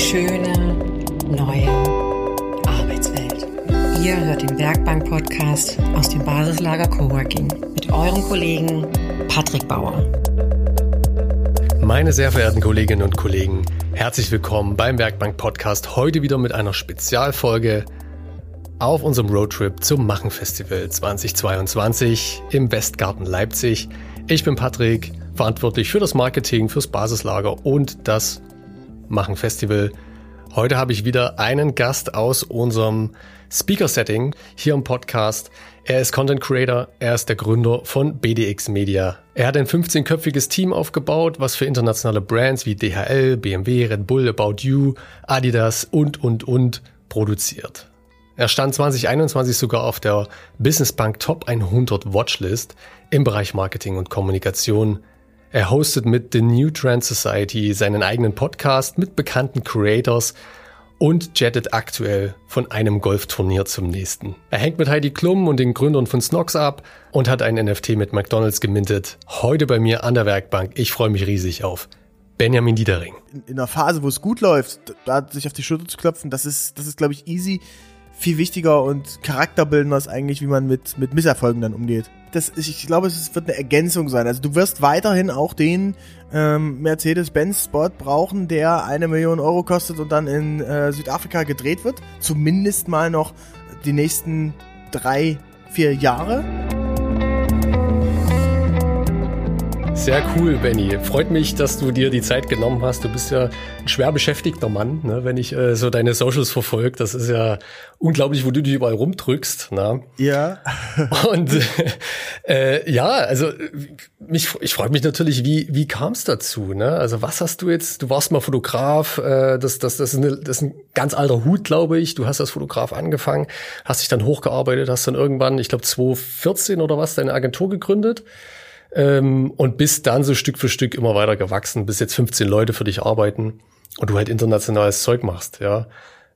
schöne neue Arbeitswelt. Ihr hört den Werkbank-Podcast aus dem Basislager Coworking mit eurem Kollegen Patrick Bauer. Meine sehr verehrten Kolleginnen und Kollegen, herzlich willkommen beim Werkbank-Podcast. Heute wieder mit einer Spezialfolge auf unserem Roadtrip zum Machen Festival 2022 im Westgarten Leipzig. Ich bin Patrick, verantwortlich für das Marketing, fürs Basislager und das Machen Festival. Heute habe ich wieder einen Gast aus unserem Speaker-Setting hier im Podcast. Er ist Content Creator, er ist der Gründer von BDX Media. Er hat ein 15-köpfiges Team aufgebaut, was für internationale Brands wie DHL, BMW, Red Bull, About You, Adidas und, und, und produziert. Er stand 2021 sogar auf der Business Bank Top 100 Watchlist im Bereich Marketing und Kommunikation. Er hostet mit The New Trend Society seinen eigenen Podcast mit bekannten Creators und jettet aktuell von einem Golfturnier zum nächsten. Er hängt mit Heidi Klum und den Gründern von Snox ab und hat ein NFT mit McDonalds gemintet. Heute bei mir an der Werkbank. Ich freue mich riesig auf Benjamin Diedering. In, in einer Phase, wo es gut läuft, da sich auf die Schulter zu klopfen, das ist, das ist, glaube ich, easy. Viel wichtiger und charakterbildender ist eigentlich, wie man mit, mit Misserfolgen dann umgeht das, ich glaube, es wird eine Ergänzung sein. Also du wirst weiterhin auch den ähm, Mercedes-Benz-Spot brauchen, der eine Million Euro kostet und dann in äh, Südafrika gedreht wird. Zumindest mal noch die nächsten drei, vier Jahre. Sehr cool, Benny. Freut mich, dass du dir die Zeit genommen hast. Du bist ja ein schwer beschäftigter Mann, ne? wenn ich äh, so deine Socials verfolge. Das ist ja unglaublich, wo du dich überall rumdrückst. Ne? Ja. Und äh, ja, also mich, ich frage mich natürlich, wie, wie kam es dazu? Ne? Also was hast du jetzt, du warst mal Fotograf, äh, das, das, das, ist eine, das ist ein ganz alter Hut, glaube ich. Du hast als Fotograf angefangen, hast dich dann hochgearbeitet, hast dann irgendwann, ich glaube 2014 oder was, deine Agentur gegründet ähm, und bist dann so Stück für Stück immer weiter gewachsen, bis jetzt 15 Leute für dich arbeiten und du halt internationales Zeug machst, ja.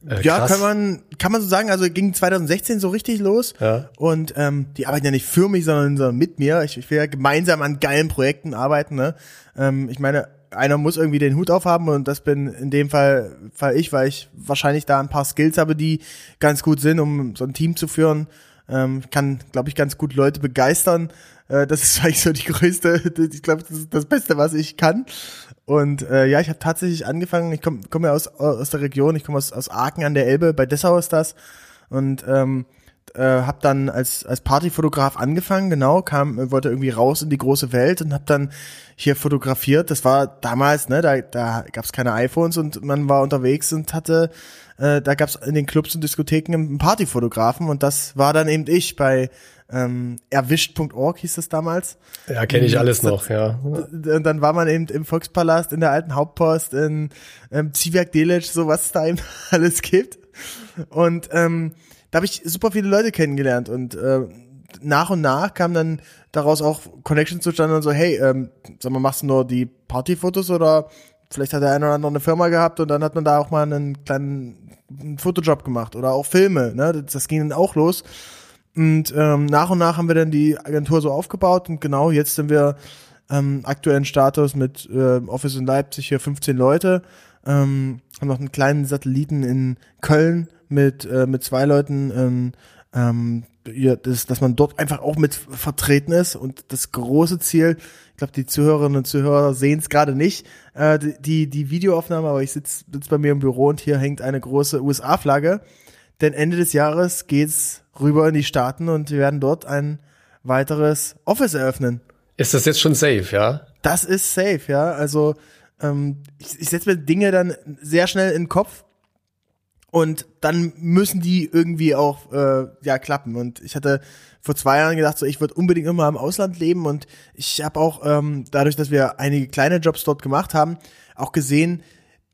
Äh, ja, kann man, kann man so sagen, also ging 2016 so richtig los. Ja. Und ähm, die arbeiten ja nicht für mich, sondern, sondern mit mir. Ich, ich will ja gemeinsam an geilen Projekten arbeiten. Ne? Ähm, ich meine, einer muss irgendwie den Hut aufhaben und das bin in dem Fall, Fall ich, weil ich wahrscheinlich da ein paar Skills habe, die ganz gut sind, um so ein Team zu führen. Ähm, kann, glaube ich, ganz gut Leute begeistern. Äh, das ist eigentlich so die größte, ich glaube, das ist das Beste, was ich kann. Und äh, ja, ich habe tatsächlich angefangen, ich komme komm ja aus, aus der Region, ich komme aus, aus Aachen an der Elbe, bei Dessau ist das. Und ähm, äh, habe dann als als Partyfotograf angefangen, genau, kam wollte irgendwie raus in die große Welt und habe dann hier fotografiert. Das war damals, ne, da da gab es keine iPhones und man war unterwegs und hatte äh, da gab es in den Clubs und Diskotheken einen Partyfotografen und das war dann eben ich bei ähm, erwischt.org hieß das damals. Ja, kenne ich alles noch, ja. Und dann war man eben im Volkspalast, in der alten Hauptpost, in ähm, Ziviak Delic, so was es da eben alles gibt. Und ähm, da habe ich super viele Leute kennengelernt und äh, nach und nach kam dann daraus auch Connections zustande und so, hey, ähm, sag mal, machst du nur die Partyfotos oder vielleicht hat der eine oder andere eine Firma gehabt und dann hat man da auch mal einen kleinen Fotojob gemacht oder auch Filme, ne? Das, das ging dann auch los. Und ähm, nach und nach haben wir dann die Agentur so aufgebaut und genau jetzt sind wir ähm, aktuellen Status mit äh, Office in Leipzig hier 15 Leute, ähm, haben noch einen kleinen Satelliten in Köln mit äh, mit zwei Leuten, ähm, ähm, ja, das, dass man dort einfach auch mit vertreten ist. Und das große Ziel, ich glaube die Zuhörerinnen und Zuhörer sehen es gerade nicht, äh, die die Videoaufnahme, aber ich sitze sitz bei mir im Büro und hier hängt eine große USA-Flagge, denn Ende des Jahres geht's rüber in die Staaten und wir werden dort ein weiteres Office eröffnen. Ist das jetzt schon safe, ja? Das ist safe, ja. Also ähm, ich, ich setze mir Dinge dann sehr schnell in den Kopf und dann müssen die irgendwie auch äh, ja klappen. Und ich hatte vor zwei Jahren gedacht, so ich würde unbedingt immer im Ausland leben und ich habe auch ähm, dadurch, dass wir einige kleine Jobs dort gemacht haben, auch gesehen,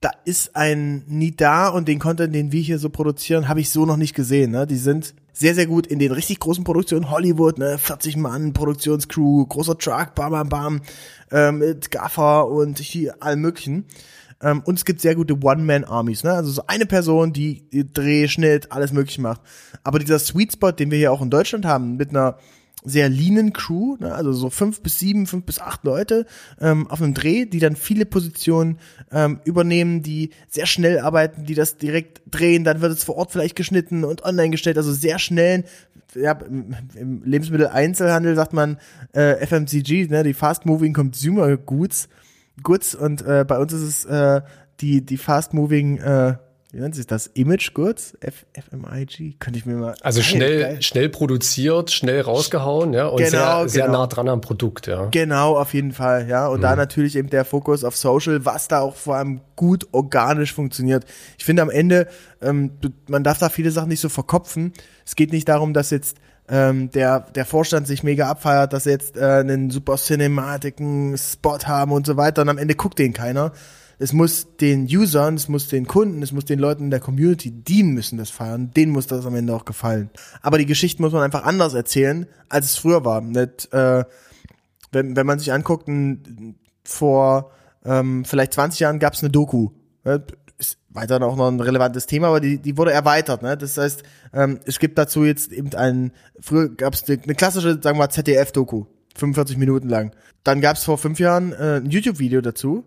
da ist ein Need da und den Content, den wir hier so produzieren, habe ich so noch nicht gesehen. Ne? Die sind sehr, sehr gut in den richtig großen Produktionen. Hollywood, ne, 40 Mann, Produktionscrew, großer Truck, bam, bam, bam, äh, mit Gaffer und hier allem möglichen. Ähm, und es gibt sehr gute One-Man-Armies, ne? Also so eine Person, die Dreh, Schnitt, alles möglich macht. Aber dieser Sweet Spot, den wir hier auch in Deutschland haben, mit einer sehr leanen Crew, ne? also so fünf bis sieben, fünf bis acht Leute ähm, auf einem Dreh, die dann viele Positionen ähm, übernehmen, die sehr schnell arbeiten, die das direkt drehen, dann wird es vor Ort vielleicht geschnitten und online gestellt, also sehr schnellen, ja, im, im Lebensmitteleinzelhandel sagt man äh, FMCG, ne, die Fast Moving Consumer Goods, Goods und äh, bei uns ist es äh, die, die Fast Moving äh, wie nennt sich das? Image Goods? F FMIG? Könnte ich mir mal. Also geil, schnell, geil. schnell produziert, schnell rausgehauen, ja, und genau, sehr, sehr genau. nah dran am Produkt, ja. Genau, auf jeden Fall, ja. Und mhm. da natürlich eben der Fokus auf Social, was da auch vor allem gut organisch funktioniert. Ich finde am Ende, ähm, man darf da viele Sachen nicht so verkopfen. Es geht nicht darum, dass jetzt ähm, der, der Vorstand sich mega abfeiert, dass sie jetzt äh, einen super cinematiken Spot haben und so weiter und am Ende guckt den keiner es muss den Usern, es muss den Kunden, es muss den Leuten in der Community, die müssen das feiern, denen muss das am Ende auch gefallen. Aber die Geschichten muss man einfach anders erzählen, als es früher war. Nicht, äh, wenn, wenn man sich anguckt, ein, vor ähm, vielleicht 20 Jahren gab es eine Doku. Ne? Ist weiterhin auch noch ein relevantes Thema, aber die, die wurde erweitert. Ne? Das heißt, ähm, es gibt dazu jetzt eben einen, früher gab es eine, eine klassische, sagen wir mal, ZDF-Doku, 45 Minuten lang. Dann gab es vor fünf Jahren äh, ein YouTube-Video dazu,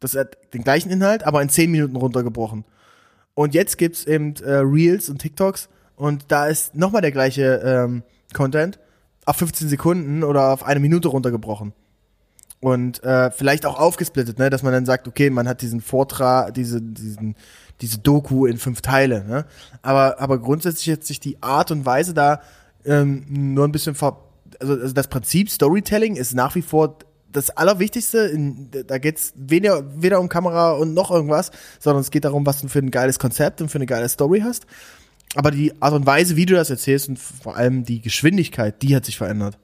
das hat den gleichen Inhalt, aber in 10 Minuten runtergebrochen. Und jetzt gibt's eben äh, Reels und TikToks und da ist nochmal der gleiche ähm, Content auf 15 Sekunden oder auf eine Minute runtergebrochen. Und äh, vielleicht auch aufgesplittet, ne, dass man dann sagt, okay, man hat diesen Vortrag, diese, diesen, diese Doku in fünf Teile, ne? Aber, aber grundsätzlich jetzt sich die Art und Weise da ähm, nur ein bisschen ver also, also das Prinzip Storytelling ist nach wie vor das Allerwichtigste, da geht's weder, weder um Kamera und noch irgendwas, sondern es geht darum, was du für ein geiles Konzept und für eine geile Story hast. Aber die Art und Weise, wie du das erzählst und vor allem die Geschwindigkeit, die hat sich verändert.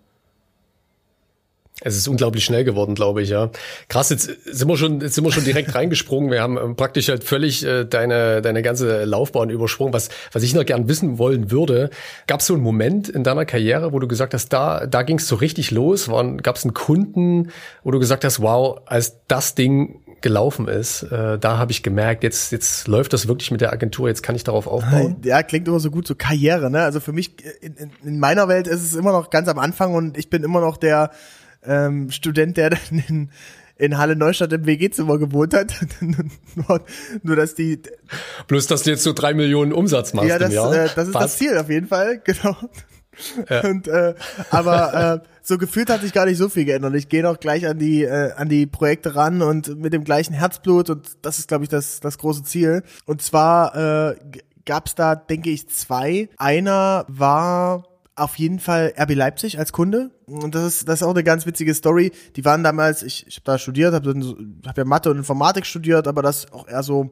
Es ist unglaublich schnell geworden, glaube ich, ja. Krass, jetzt sind wir schon, jetzt sind wir schon direkt reingesprungen. Wir haben ähm, praktisch halt völlig äh, deine, deine ganze Laufbahn übersprungen. Was, was ich noch gern wissen wollen würde, gab es so einen Moment in deiner Karriere, wo du gesagt hast, da, da ging es so richtig los? Gab es einen Kunden, wo du gesagt hast, wow, als das Ding gelaufen ist, äh, da habe ich gemerkt, jetzt, jetzt läuft das wirklich mit der Agentur, jetzt kann ich darauf aufbauen. Ja, klingt immer so gut, so Karriere, ne? Also für mich, in, in, in meiner Welt ist es immer noch ganz am Anfang und ich bin immer noch der, ähm, Student, der dann in, in Halle Neustadt im WG-Zimmer gewohnt hat. nur, nur, dass die. Plus, dass du jetzt so drei Millionen Umsatz machst ja, das, im Jahr. Äh, das ist Fast. das Ziel auf jeden Fall, genau. Ja. Und, äh, aber äh, so gefühlt hat sich gar nicht so viel geändert. Ich gehe noch gleich an die äh, an die Projekte ran und mit dem gleichen Herzblut und das ist, glaube ich, das das große Ziel. Und zwar äh, gab es da, denke ich, zwei. Einer war auf jeden Fall RB Leipzig als Kunde. Und das ist, das ist auch eine ganz witzige Story. Die waren damals, ich, ich habe da studiert, habe hab ja Mathe und Informatik studiert, aber das auch eher so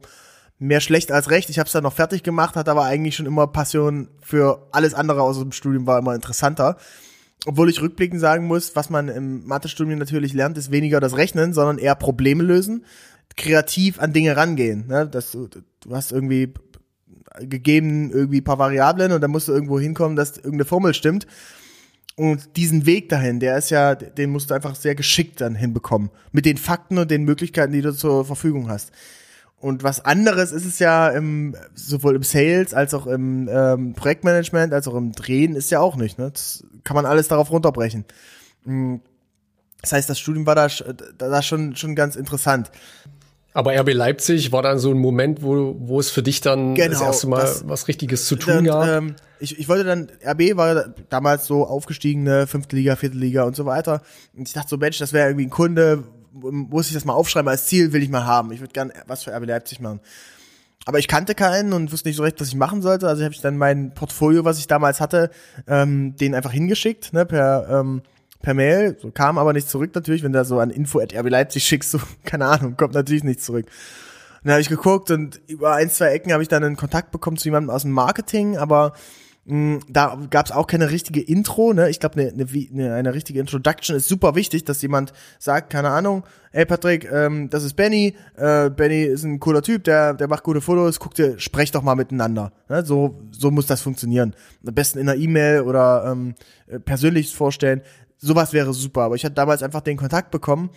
mehr schlecht als recht. Ich habe es dann noch fertig gemacht, hatte aber eigentlich schon immer Passion für alles andere aus dem Studium, war immer interessanter. Obwohl ich rückblickend sagen muss, was man im Mathestudium natürlich lernt, ist weniger das Rechnen, sondern eher Probleme lösen, kreativ an Dinge rangehen. Ne? Das, du hast irgendwie gegeben irgendwie paar Variablen und dann musst du irgendwo hinkommen, dass irgendeine Formel stimmt. Und diesen Weg dahin, der ist ja, den musst du einfach sehr geschickt dann hinbekommen. Mit den Fakten und den Möglichkeiten, die du zur Verfügung hast. Und was anderes ist es ja im, sowohl im Sales als auch im ähm, Projektmanagement, als auch im Drehen, ist ja auch nicht. Ne? Das kann man alles darauf runterbrechen. Hm. Das heißt, das Studium war da, da schon, schon ganz interessant. Aber RB Leipzig war dann so ein Moment, wo, wo es für dich dann genau, das erste Mal das, was Richtiges zu tun gab. Ähm, ich, ich wollte dann, RB war damals so aufgestiegene, fünfte Liga, vierte Liga und so weiter. Und ich dachte so, Mensch, das wäre irgendwie ein Kunde, muss ich das mal aufschreiben als Ziel, will ich mal haben. Ich würde gern was für RB Leipzig machen. Aber ich kannte keinen und wusste nicht so recht, was ich machen sollte. Also habe ich dann mein Portfolio, was ich damals hatte, ähm, den einfach hingeschickt, ne, per ähm, per Mail, so kam aber nicht zurück natürlich, wenn du da so an info at RB Leipzig schickst, so, keine Ahnung, kommt natürlich nicht zurück. Und dann habe ich geguckt und über ein, zwei Ecken habe ich dann einen Kontakt bekommen zu jemandem aus dem Marketing, aber mh, da gab es auch keine richtige Intro, ne? Ich glaube, eine, eine, eine richtige Introduction ist super wichtig, dass jemand sagt, keine Ahnung, ey Patrick, ähm, das ist Benny, äh, Benny ist ein cooler Typ, der, der macht gute Fotos, guck dir, sprech doch mal miteinander. Ne? So, so muss das funktionieren. Am besten in einer E-Mail oder ähm, äh, persönlich vorstellen sowas wäre super. Aber ich hatte damals einfach den Kontakt bekommen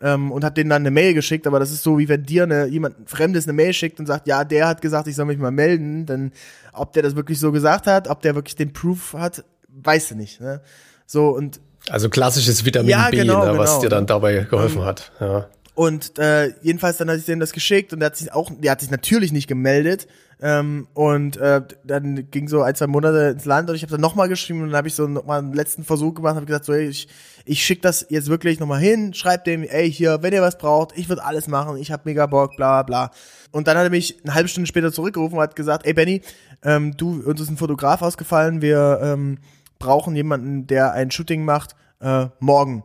ähm, und habe denen dann eine Mail geschickt. Aber das ist so, wie wenn dir eine, jemand Fremdes eine Mail schickt und sagt, ja, der hat gesagt, ich soll mich mal melden. Dann, ob der das wirklich so gesagt hat, ob der wirklich den Proof hat, weißt du nicht. Ne? So und also klassisches Vitamin Ja, B, genau, ne, was genau. dir dann dabei geholfen hat. Ja. Und äh, jedenfalls dann hatte ich denen das geschickt und der hat sich auch, der hat sich natürlich nicht gemeldet. Ähm, und äh, dann ging so ein, zwei Monate ins Land und ich habe dann nochmal geschrieben und dann habe ich so nochmal einen letzten Versuch gemacht und habe gesagt, so, ey, ich, ich schicke das jetzt wirklich nochmal hin, schreib dem, ey, hier, wenn ihr was braucht, ich würde alles machen, ich habe mega Bock, bla bla. Und dann hat er mich eine halbe Stunde später zurückgerufen und hat gesagt, ey Benny, ähm, du, uns ist ein Fotograf ausgefallen, wir ähm, brauchen jemanden, der ein Shooting macht, äh, morgen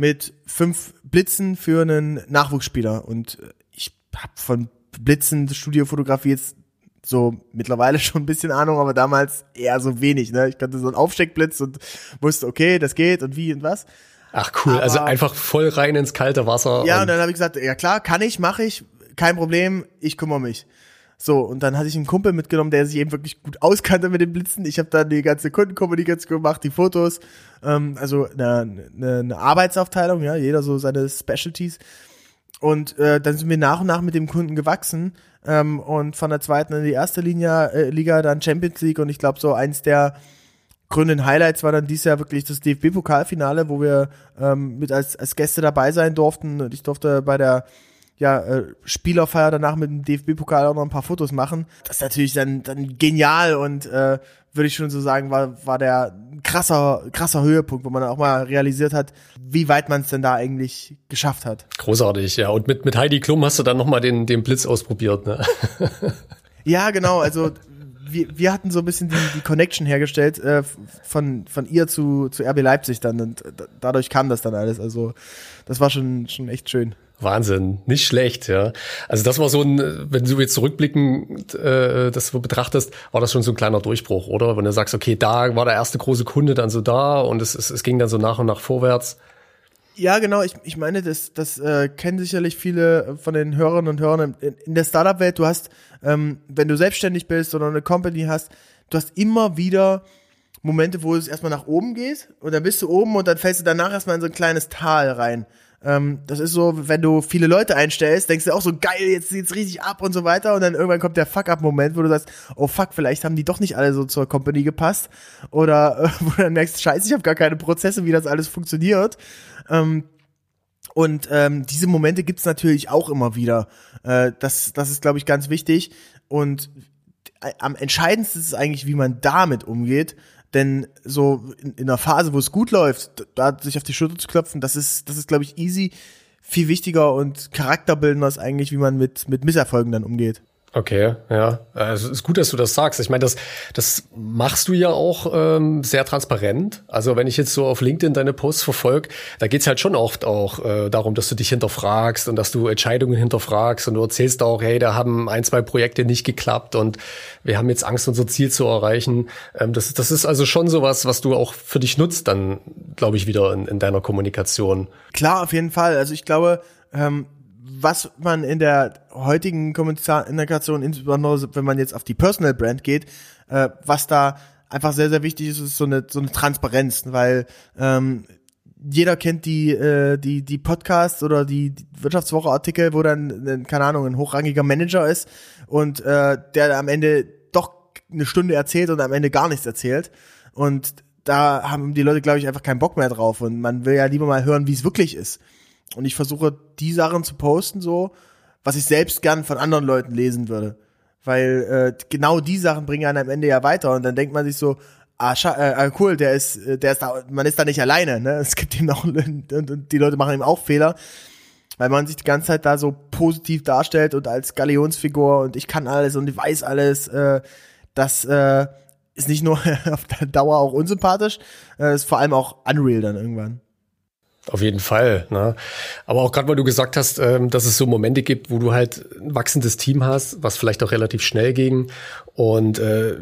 mit fünf Blitzen für einen Nachwuchsspieler. Und äh, ich habe von Blitzen, Studiofotografie jetzt so mittlerweile schon ein bisschen Ahnung, aber damals eher so wenig. Ne? Ich kannte so einen Aufsteckblitz und wusste, okay, das geht und wie und was. Ach cool, also Aber- einfach voll rein ins kalte Wasser. Ja, und und dann habe ich gesagt, ja klar, kann ich, mache ich, kein Problem, ich kümmere mich. So, und dann hatte ich einen Kumpel mitgenommen, der sich eben wirklich gut auskannte mit den Blitzen. Ich habe dann die ganze Kundenkommunikation gemacht, die Fotos, ähm, also eine, eine, eine Arbeitsaufteilung, ja, jeder so seine Specialties. Und äh, dann sind wir nach und nach mit dem Kunden gewachsen ähm, und von der zweiten in die erste Linie, äh, Liga dann Champions League und ich glaube so eins der grünen Highlights war dann dieses Jahr wirklich das DFB-Pokalfinale, wo wir ähm, mit als, als Gäste dabei sein durften und ich durfte bei der ja, äh, Spielerfeier danach mit dem DFB-Pokal auch noch ein paar Fotos machen. Das ist natürlich dann, dann genial und äh, würde ich schon so sagen, war, war der krasser, krasser Höhepunkt, wo man auch mal realisiert hat, wie weit man es denn da eigentlich geschafft hat. großartig, ja. Und mit, mit Heidi Klum hast du dann nochmal den, den Blitz ausprobiert, ne? Ja, genau, also wir, wir hatten so ein bisschen die, die Connection hergestellt äh, von, von ihr zu, zu RB Leipzig dann und da- dadurch kam das dann alles. Also das war schon, schon echt schön. Wahnsinn, nicht schlecht, ja. Also das war so ein, wenn du jetzt zurückblickend äh, das betrachtest, war das schon so ein kleiner Durchbruch, oder? Wenn du sagst, okay, da war der erste große Kunde dann so da und es, es, es ging dann so nach und nach vorwärts. Ja, genau. Ich, ich meine, das, das äh, kennen sicherlich viele von den Hörerinnen und Hörern in, in der Startup-Welt. Du hast, ähm, wenn du selbstständig bist oder eine Company hast, du hast immer wieder Momente, wo es erstmal nach oben geht und dann bist du oben und dann fällst du danach erstmal in so ein kleines Tal rein. Ähm, das ist so, wenn du viele Leute einstellst, denkst du auch so, geil, jetzt sieht's richtig ab und so weiter und dann irgendwann kommt der Fuck-up-Moment, wo du sagst, oh fuck, vielleicht haben die doch nicht alle so zur Company gepasst oder äh, wo du dann merkst, scheiße, ich habe gar keine Prozesse, wie das alles funktioniert. Ähm, und ähm, diese Momente gibt's natürlich auch immer wieder. Äh, das, das ist, glaube ich, ganz wichtig. Und äh, am entscheidendsten ist es eigentlich, wie man damit umgeht. Denn so in, in einer Phase, wo es gut läuft, da sich auf die Schulter zu klopfen, das ist, das ist, glaube ich, easy. Viel wichtiger und charakterbildender ist eigentlich, wie man mit, mit Misserfolgen dann umgeht. Okay, ja. Also ist gut, dass du das sagst. Ich meine, das, das machst du ja auch ähm, sehr transparent. Also wenn ich jetzt so auf LinkedIn deine Posts verfolge, da geht's halt schon oft auch äh, darum, dass du dich hinterfragst und dass du Entscheidungen hinterfragst und du erzählst auch, hey, da haben ein, zwei Projekte nicht geklappt und wir haben jetzt Angst, unser Ziel zu erreichen. Ähm, das, das ist also schon sowas, was du auch für dich nutzt, dann, glaube ich, wieder in, in deiner Kommunikation. Klar, auf jeden Fall. Also ich glaube, ähm, was man in der heutigen Kommunikation, insbesondere wenn man jetzt auf die Personal Brand geht, äh, was da einfach sehr, sehr wichtig ist, ist so eine, so eine Transparenz, weil ähm, jeder kennt die, äh, die, die Podcasts oder die, die Wirtschaftswoche-Artikel, wo dann, äh, keine Ahnung, ein hochrangiger Manager ist und äh, der am Ende doch eine Stunde erzählt und am Ende gar nichts erzählt. Und da haben die Leute, glaube ich, einfach keinen Bock mehr drauf. Und man will ja lieber mal hören, wie es wirklich ist. Und ich versuche, die Sachen zu posten, so, was ich selbst gern von anderen Leuten lesen würde. Weil äh, genau die Sachen bringen einen am Ende ja weiter. Und dann denkt man sich so, ah, äh, äh, cool, der ist, äh, der ist da, man ist da nicht alleine, ne? Es gibt eben auch, und, und die Leute machen eben auch Fehler, weil man sich die ganze Zeit da so positiv darstellt und als Galionsfigur und ich kann alles und ich weiß alles, äh, das äh, ist nicht nur auf der Dauer auch unsympathisch, äh, ist vor allem auch unreal dann irgendwann. Auf jeden Fall. Ne? Aber auch gerade, weil du gesagt hast, ähm, dass es so Momente gibt, wo du halt ein wachsendes Team hast, was vielleicht auch relativ schnell ging. Und äh,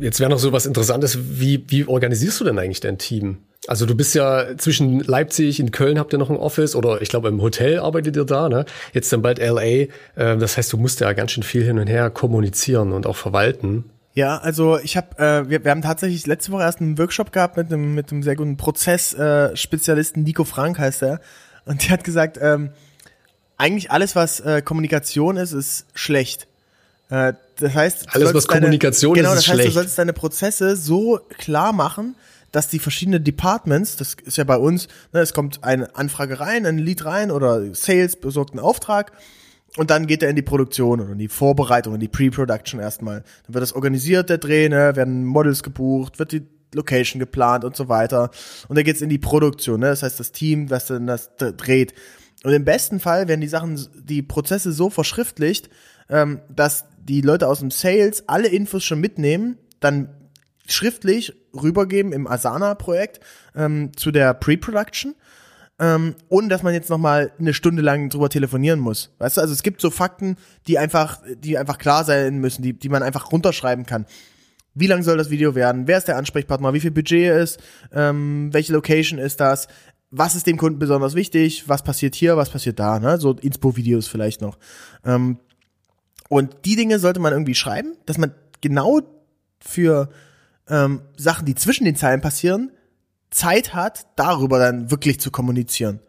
jetzt wäre noch so was Interessantes. Wie, wie organisierst du denn eigentlich dein Team? Also du bist ja zwischen Leipzig, in Köln habt ihr noch ein Office oder ich glaube im Hotel arbeitet ihr da, ne? Jetzt dann bald LA. Äh, das heißt, du musst ja ganz schön viel hin und her kommunizieren und auch verwalten. Ja, also ich habe, äh, wir, wir haben tatsächlich letzte Woche erst einen Workshop gehabt mit einem mit einem sehr guten Prozessspezialisten, äh, Spezialisten, Nico Frank heißt er, und der hat gesagt, ähm, eigentlich alles was äh, Kommunikation ist, ist schlecht. Äh, das heißt, Alles, was Kommunikation ist, genau, ist das heißt, schlecht. du sollst deine Prozesse so klar machen, dass die verschiedenen Departments, das ist ja bei uns, ne, es kommt eine Anfrage rein, ein Lead rein oder Sales besorgt einen Auftrag und dann geht er in die Produktion oder in die Vorbereitung, in die Pre-Production erstmal. Dann wird das organisiert, der Dreh, ne, werden Models gebucht, wird die Location geplant und so weiter. Und dann geht's in die Produktion, ne? das heißt das Team, was dann das dreht. Und im besten Fall werden die Sachen, die Prozesse so verschriftlicht, ähm, dass die Leute aus dem Sales alle Infos schon mitnehmen, dann schriftlich rübergeben im Asana-Projekt ähm, zu der Pre-Production ähm, ohne dass man jetzt noch mal eine Stunde lang drüber telefonieren muss. Weißt du, also es gibt so Fakten, die einfach, die einfach klar sein müssen, die, die man einfach runterschreiben kann. Wie lang soll das Video werden? Wer ist der Ansprechpartner? Wie viel Budget ist? Ähm, welche Location ist das? Was ist dem Kunden besonders wichtig? Was passiert hier? Was passiert da? Ne? So Inspo-Videos vielleicht noch. Ähm, und die Dinge sollte man irgendwie schreiben, dass man genau für ähm, Sachen, die zwischen den Zeilen passieren, Zeit hat, darüber dann wirklich zu kommunizieren.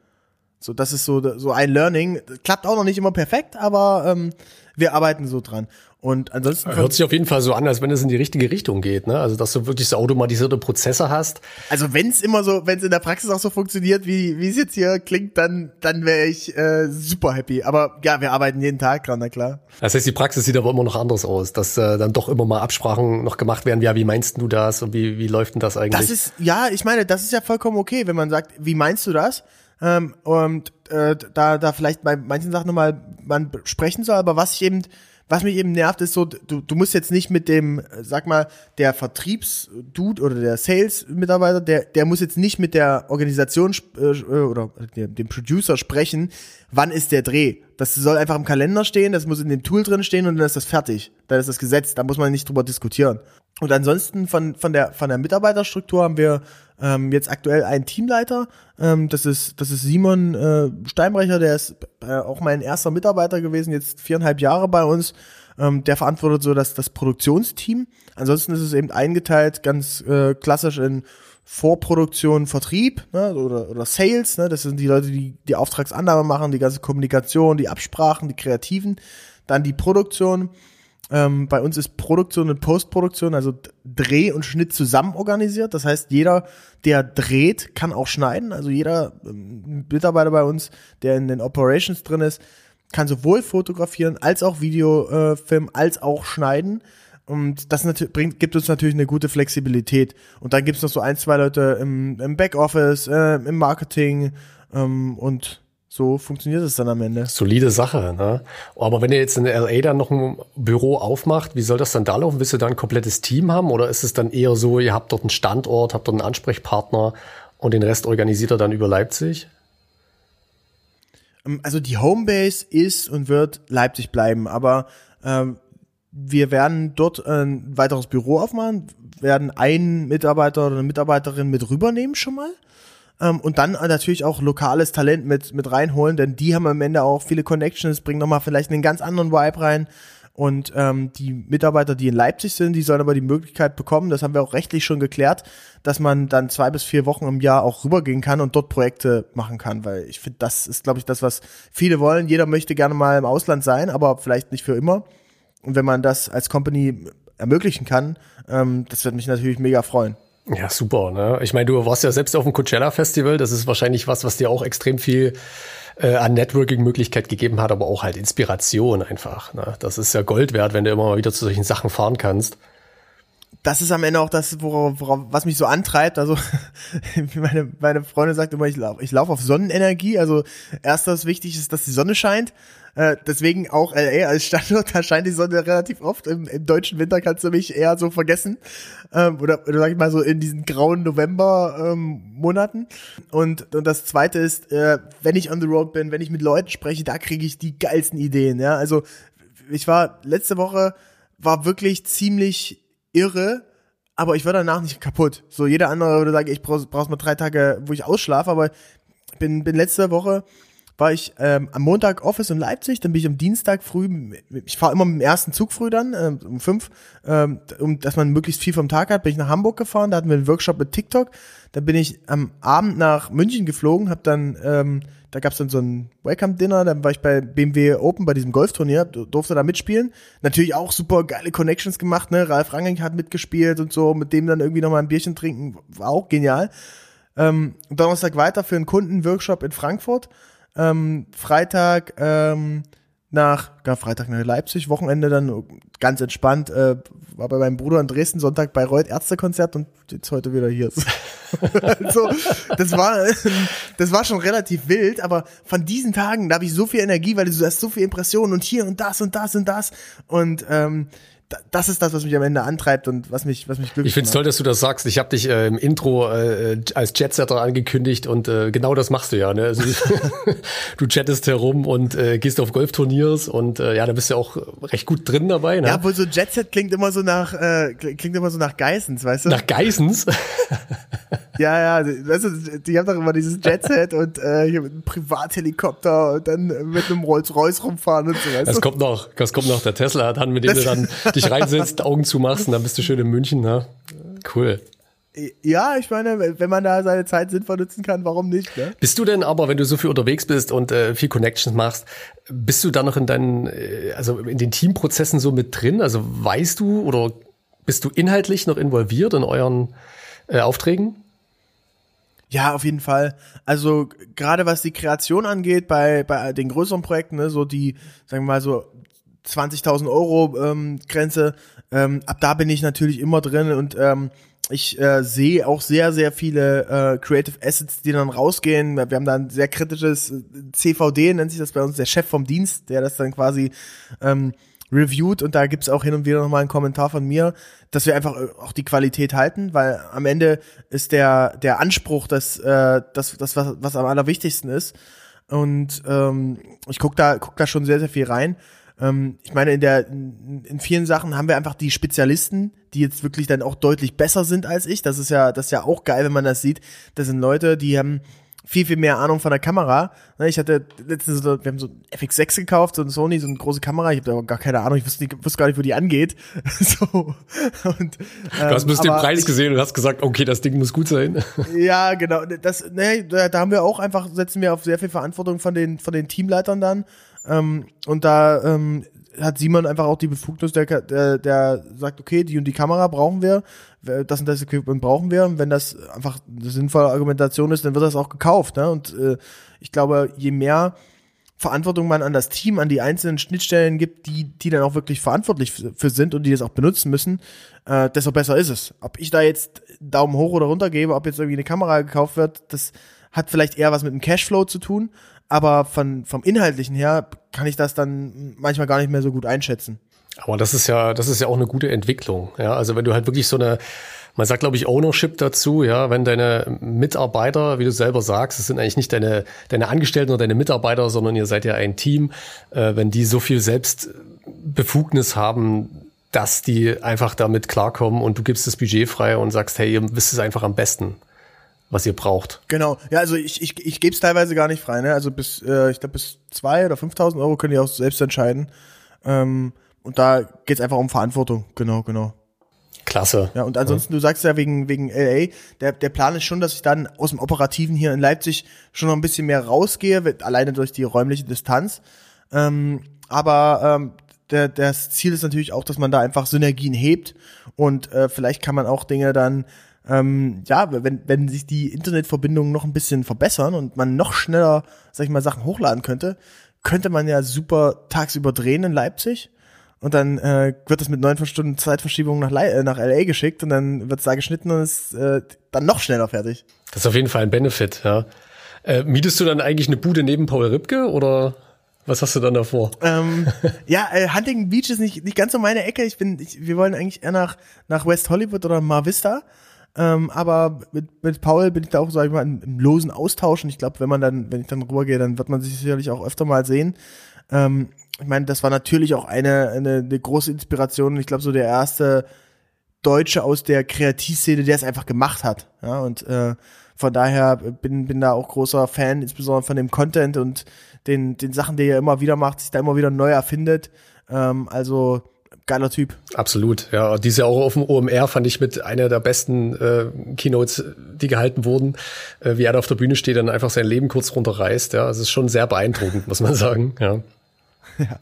So, das ist so, so ein Learning. klappt auch noch nicht immer perfekt, aber ähm, wir arbeiten so dran. Und ansonsten. Hört sich auf jeden Fall so an, als wenn es in die richtige Richtung geht, ne? Also dass du wirklich so automatisierte Prozesse hast. Also wenn es immer so, wenn es in der Praxis auch so funktioniert, wie wie es jetzt hier klingt, dann dann wäre ich äh, super happy. Aber ja, wir arbeiten jeden Tag dran, na klar. Das heißt, die Praxis sieht aber immer noch anders aus, dass äh, dann doch immer mal Absprachen noch gemacht werden. Ja, wie meinst du das und wie wie läuft denn das eigentlich? Das ist ja, ich meine, das ist ja vollkommen okay, wenn man sagt, wie meinst du das? Ähm, und äh, da da vielleicht bei manchen Sachen nochmal man sprechen soll, aber was ich eben was mich eben nervt, ist so, du, du musst jetzt nicht mit dem, sag mal, der Vertriebsdude oder der Sales-Mitarbeiter, der, der muss jetzt nicht mit der Organisation äh, oder dem Producer sprechen, wann ist der Dreh. Das soll einfach im Kalender stehen, das muss in dem Tool drin stehen und dann ist das fertig. Dann ist das Gesetz, da muss man nicht drüber diskutieren. Und ansonsten von, von, der, von der Mitarbeiterstruktur haben wir ähm, jetzt aktuell einen Teamleiter. Ähm, das, ist, das ist Simon äh, Steinbrecher, der ist äh, auch mein erster Mitarbeiter gewesen, jetzt viereinhalb Jahre bei uns. Ähm, der verantwortet so das, das Produktionsteam. Ansonsten ist es eben eingeteilt, ganz äh, klassisch in Vorproduktion, Vertrieb ne, oder, oder Sales. Ne, das sind die Leute, die die Auftragsannahme machen, die ganze Kommunikation, die Absprachen, die Kreativen. Dann die Produktion ähm, bei uns ist Produktion und Postproduktion, also Dreh und Schnitt zusammen organisiert. Das heißt, jeder, der dreht, kann auch schneiden. Also jeder ähm, Mitarbeiter bei uns, der in den Operations drin ist, kann sowohl fotografieren als auch Videofilmen, äh, als auch schneiden. Und das bringt, gibt uns natürlich eine gute Flexibilität. Und dann gibt es noch so ein, zwei Leute im, im Backoffice, äh, im Marketing ähm, und so funktioniert es dann am Ende. Solide Sache, ne? Aber wenn ihr jetzt in LA dann noch ein Büro aufmacht, wie soll das dann da laufen? Willst du da ein komplettes Team haben oder ist es dann eher so, ihr habt dort einen Standort, habt dort einen Ansprechpartner und den Rest organisiert er dann über Leipzig? Ähm, also die Homebase ist und wird Leipzig bleiben, aber ähm, wir werden dort ein weiteres Büro aufmachen, werden einen Mitarbeiter oder eine Mitarbeiterin mit rübernehmen schon mal ähm, und dann natürlich auch lokales Talent mit, mit reinholen, denn die haben am Ende auch viele Connections, bringen nochmal vielleicht einen ganz anderen Vibe rein. Und ähm, die Mitarbeiter, die in Leipzig sind, die sollen aber die Möglichkeit bekommen, das haben wir auch rechtlich schon geklärt, dass man dann zwei bis vier Wochen im Jahr auch rübergehen kann und dort Projekte machen kann, weil ich finde, das ist, glaube ich, das, was viele wollen. Jeder möchte gerne mal im Ausland sein, aber vielleicht nicht für immer. Und wenn man das als Company ermöglichen kann, ähm, das wird mich natürlich mega freuen. Ja, super. Ne? Ich meine, du warst ja selbst auf dem Coachella Festival. Das ist wahrscheinlich was, was dir auch extrem viel äh, an Networking-Möglichkeit gegeben hat, aber auch halt Inspiration einfach. Ne? Das ist ja Gold wert, wenn du immer mal wieder zu solchen Sachen fahren kannst. Das ist am Ende auch das, worauf, worauf, was mich so antreibt. Also meine, meine Freundin sagt immer, ich laufe ich lauf auf Sonnenenergie. Also erst das Wichtige ist, dass die Sonne scheint. Äh, deswegen auch LA als Standort, da scheint die Sonne relativ oft. Im, im deutschen Winter kannst du mich eher so vergessen. Ähm, oder, oder sag ich mal so in diesen grauen November-Monaten. Ähm, und, und das zweite ist, äh, wenn ich on the road bin, wenn ich mit Leuten spreche, da kriege ich die geilsten Ideen. Ja, also ich war letzte Woche war wirklich ziemlich irre, aber ich war danach nicht kaputt. So jeder andere würde sagen, ich brauch, brauch's mal drei Tage, wo ich ausschlafe, aber bin, bin letzte Woche war ich ähm, am Montag Office in Leipzig, dann bin ich am Dienstag früh, ich fahre immer mit dem ersten Zug früh dann, ähm, um fünf, ähm, um dass man möglichst viel vom Tag hat, bin ich nach Hamburg gefahren, da hatten wir einen Workshop mit TikTok, dann bin ich am Abend nach München geflogen, habe dann ähm, da gab's dann so ein Welcome-Dinner, dann war ich bei BMW Open bei diesem Golfturnier, durfte da mitspielen. Natürlich auch super geile Connections gemacht, ne? Ralf Rangnick hat mitgespielt und so, mit dem dann irgendwie nochmal ein Bierchen trinken, war auch genial. Ähm, Donnerstag weiter für einen Kundenworkshop in Frankfurt. Ähm, Freitag ähm, nach, ja, Freitag nach Leipzig, Wochenende dann ganz entspannt, äh, war bei meinem Bruder in Dresden, Sonntag bei Reut Ärztekonzert und jetzt heute wieder hier. also, das war, das war schon relativ wild, aber von diesen Tagen, da habe ich so viel Energie, weil du hast so viel Impressionen und hier und das und das und das und ähm, das ist das, was mich am Ende antreibt und was mich, was mich glücklich Ich finde es toll, dass du das sagst. Ich habe dich äh, im Intro äh, als Jetsetter angekündigt und äh, genau das machst du ja. Ne? Also, du chattest herum und äh, gehst auf Golfturniers und äh, ja, da bist du auch recht gut drin dabei. Ne? Ja, obwohl so Jetset klingt immer so nach, äh, klingt immer so nach Geissens, weißt du? Nach Geissens? ja, ja, weißt du, die haben doch immer dieses Jetset und äh, hier mit einem Privathelikopter und dann mit einem Rolls-Royce rumfahren und so. Weißt das du? kommt noch, das kommt noch. Der Tesla hat dann, mit dem das du dann dich reinsetzt, Augen zumachst und dann bist du schön in München. Ne? Cool. Ja, ich meine, wenn man da seine Zeit sinnvoll nutzen kann, warum nicht? Ne? Bist du denn aber, wenn du so viel unterwegs bist und äh, viel Connections machst, bist du da noch in deinen, äh, also in den Teamprozessen so mit drin? Also weißt du oder bist du inhaltlich noch involviert in euren äh, Aufträgen? Ja, auf jeden Fall. Also gerade was die Kreation angeht, bei, bei den größeren Projekten, ne, so die, sagen wir mal so 20.000 Euro ähm, Grenze, ähm, ab da bin ich natürlich immer drin und ähm, ich äh, sehe auch sehr, sehr viele äh, Creative Assets, die dann rausgehen. Wir haben da ein sehr kritisches äh, CVD, nennt sich das bei uns, der Chef vom Dienst, der das dann quasi ähm, reviewed und da gibt's auch hin und wieder nochmal einen Kommentar von mir, dass wir einfach äh, auch die Qualität halten, weil am Ende ist der, der Anspruch das, äh, das, das was, was am allerwichtigsten ist. Und ähm, ich guck da, guck da schon sehr, sehr viel rein. Ähm, ich meine, in, der, in vielen Sachen haben wir einfach die Spezialisten, die jetzt wirklich dann auch deutlich besser sind als ich. Das ist ja, das ist ja auch geil, wenn man das sieht. Das sind Leute, die haben viel, viel mehr Ahnung von der Kamera. Ne, ich hatte letztens so, wir haben so FX6 gekauft, so ein Sony, so eine große Kamera. Ich habe aber gar keine Ahnung, ich wusste, nicht, wusste gar nicht, wo die angeht. so. Und, ähm, du hast bloß den Preis gesehen und hast gesagt, okay, das Ding muss gut sein. ja, genau. Das, ne, da, da haben wir auch einfach, setzen wir auf sehr viel Verantwortung von den, von den Teamleitern dann. Ähm, und da ähm, hat Simon einfach auch die Befugnis, der, der, der sagt, okay, die und die Kamera brauchen wir, das und das Equipment brauchen wir. Und wenn das einfach eine sinnvolle Argumentation ist, dann wird das auch gekauft. Ne? Und äh, ich glaube, je mehr Verantwortung man an das Team, an die einzelnen Schnittstellen gibt, die, die dann auch wirklich verantwortlich für sind und die das auch benutzen müssen, äh, desto besser ist es. Ob ich da jetzt Daumen hoch oder runter gebe, ob jetzt irgendwie eine Kamera gekauft wird, das hat vielleicht eher was mit dem Cashflow zu tun, aber von, vom Inhaltlichen her kann ich das dann manchmal gar nicht mehr so gut einschätzen. Aber das ist ja, das ist ja auch eine gute Entwicklung. Ja, also wenn du halt wirklich so eine, man sagt glaube ich Ownership dazu, ja, wenn deine Mitarbeiter, wie du selber sagst, es sind eigentlich nicht deine, deine Angestellten oder deine Mitarbeiter, sondern ihr seid ja ein Team, äh, wenn die so viel Selbstbefugnis haben, dass die einfach damit klarkommen und du gibst das Budget frei und sagst, hey, ihr wisst es einfach am besten was ihr braucht. Genau, ja, also ich, ich, ich gebe es teilweise gar nicht frei, ne? Also bis, äh, ich glaube, bis zwei oder 5.000 Euro könnt ihr auch selbst entscheiden. Ähm, und da geht's einfach um Verantwortung, genau, genau. Klasse. Ja, und ansonsten, ja. du sagst ja wegen, wegen LA, der, der Plan ist schon, dass ich dann aus dem Operativen hier in Leipzig schon noch ein bisschen mehr rausgehe, alleine durch die räumliche Distanz. Ähm, aber ähm, der, das Ziel ist natürlich auch, dass man da einfach Synergien hebt und äh, vielleicht kann man auch Dinge dann ähm, ja, wenn, wenn sich die Internetverbindungen noch ein bisschen verbessern und man noch schneller, sag ich mal, Sachen hochladen könnte, könnte man ja super tagsüber drehen in Leipzig und dann äh, wird das mit neun Stunden Zeitverschiebung nach, äh, nach LA geschickt und dann wird es da geschnitten und ist äh, dann noch schneller fertig. Das ist auf jeden Fall ein Benefit, ja. Äh, mietest du dann eigentlich eine Bude neben Paul Ripke oder was hast du dann davor? Ähm, ja, äh, Huntington Beach ist nicht, nicht ganz so meine Ecke. Ich bin, ich, wir wollen eigentlich eher nach, nach West Hollywood oder Mar Vista. Ähm, aber mit, mit Paul bin ich da auch, sag ich mal, im, losen Austausch. Und ich glaube, wenn man dann, wenn ich dann rübergehe, dann wird man sich sicherlich auch öfter mal sehen. Ähm, ich meine, das war natürlich auch eine, eine, eine große Inspiration. Ich glaube, so der erste Deutsche aus der Kreativszene, der es einfach gemacht hat. Ja, und äh, Von daher bin, bin da auch großer Fan, insbesondere von dem Content und den, den Sachen, die er immer wieder macht, sich da immer wieder neu erfindet. Ähm, also geiler Typ. Absolut, ja. Diese auch auf dem OMR fand ich mit einer der besten äh, Keynotes, die gehalten wurden, äh, wie er da auf der Bühne steht und einfach sein Leben kurz runterreißt. Ja, es ist schon sehr beeindruckend, muss man sagen. Ja. ja.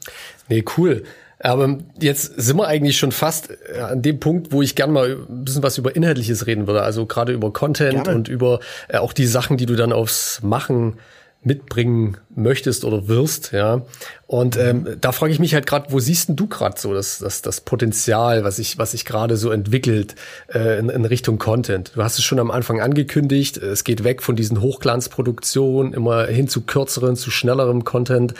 Nee, cool. Aber jetzt sind wir eigentlich schon fast äh, an dem Punkt, wo ich gern mal ein bisschen was über Inhaltliches reden würde. Also gerade über Content Gerne. und über äh, auch die Sachen, die du dann aufs Machen mitbringen möchtest oder wirst, ja. Und ähm, da frage ich mich halt gerade, wo siehst denn du gerade so das, das, das Potenzial, was sich was sich gerade so entwickelt äh, in, in Richtung Content? Du hast es schon am Anfang angekündigt, es geht weg von diesen Hochglanzproduktionen immer hin zu kürzeren, zu schnellerem Content.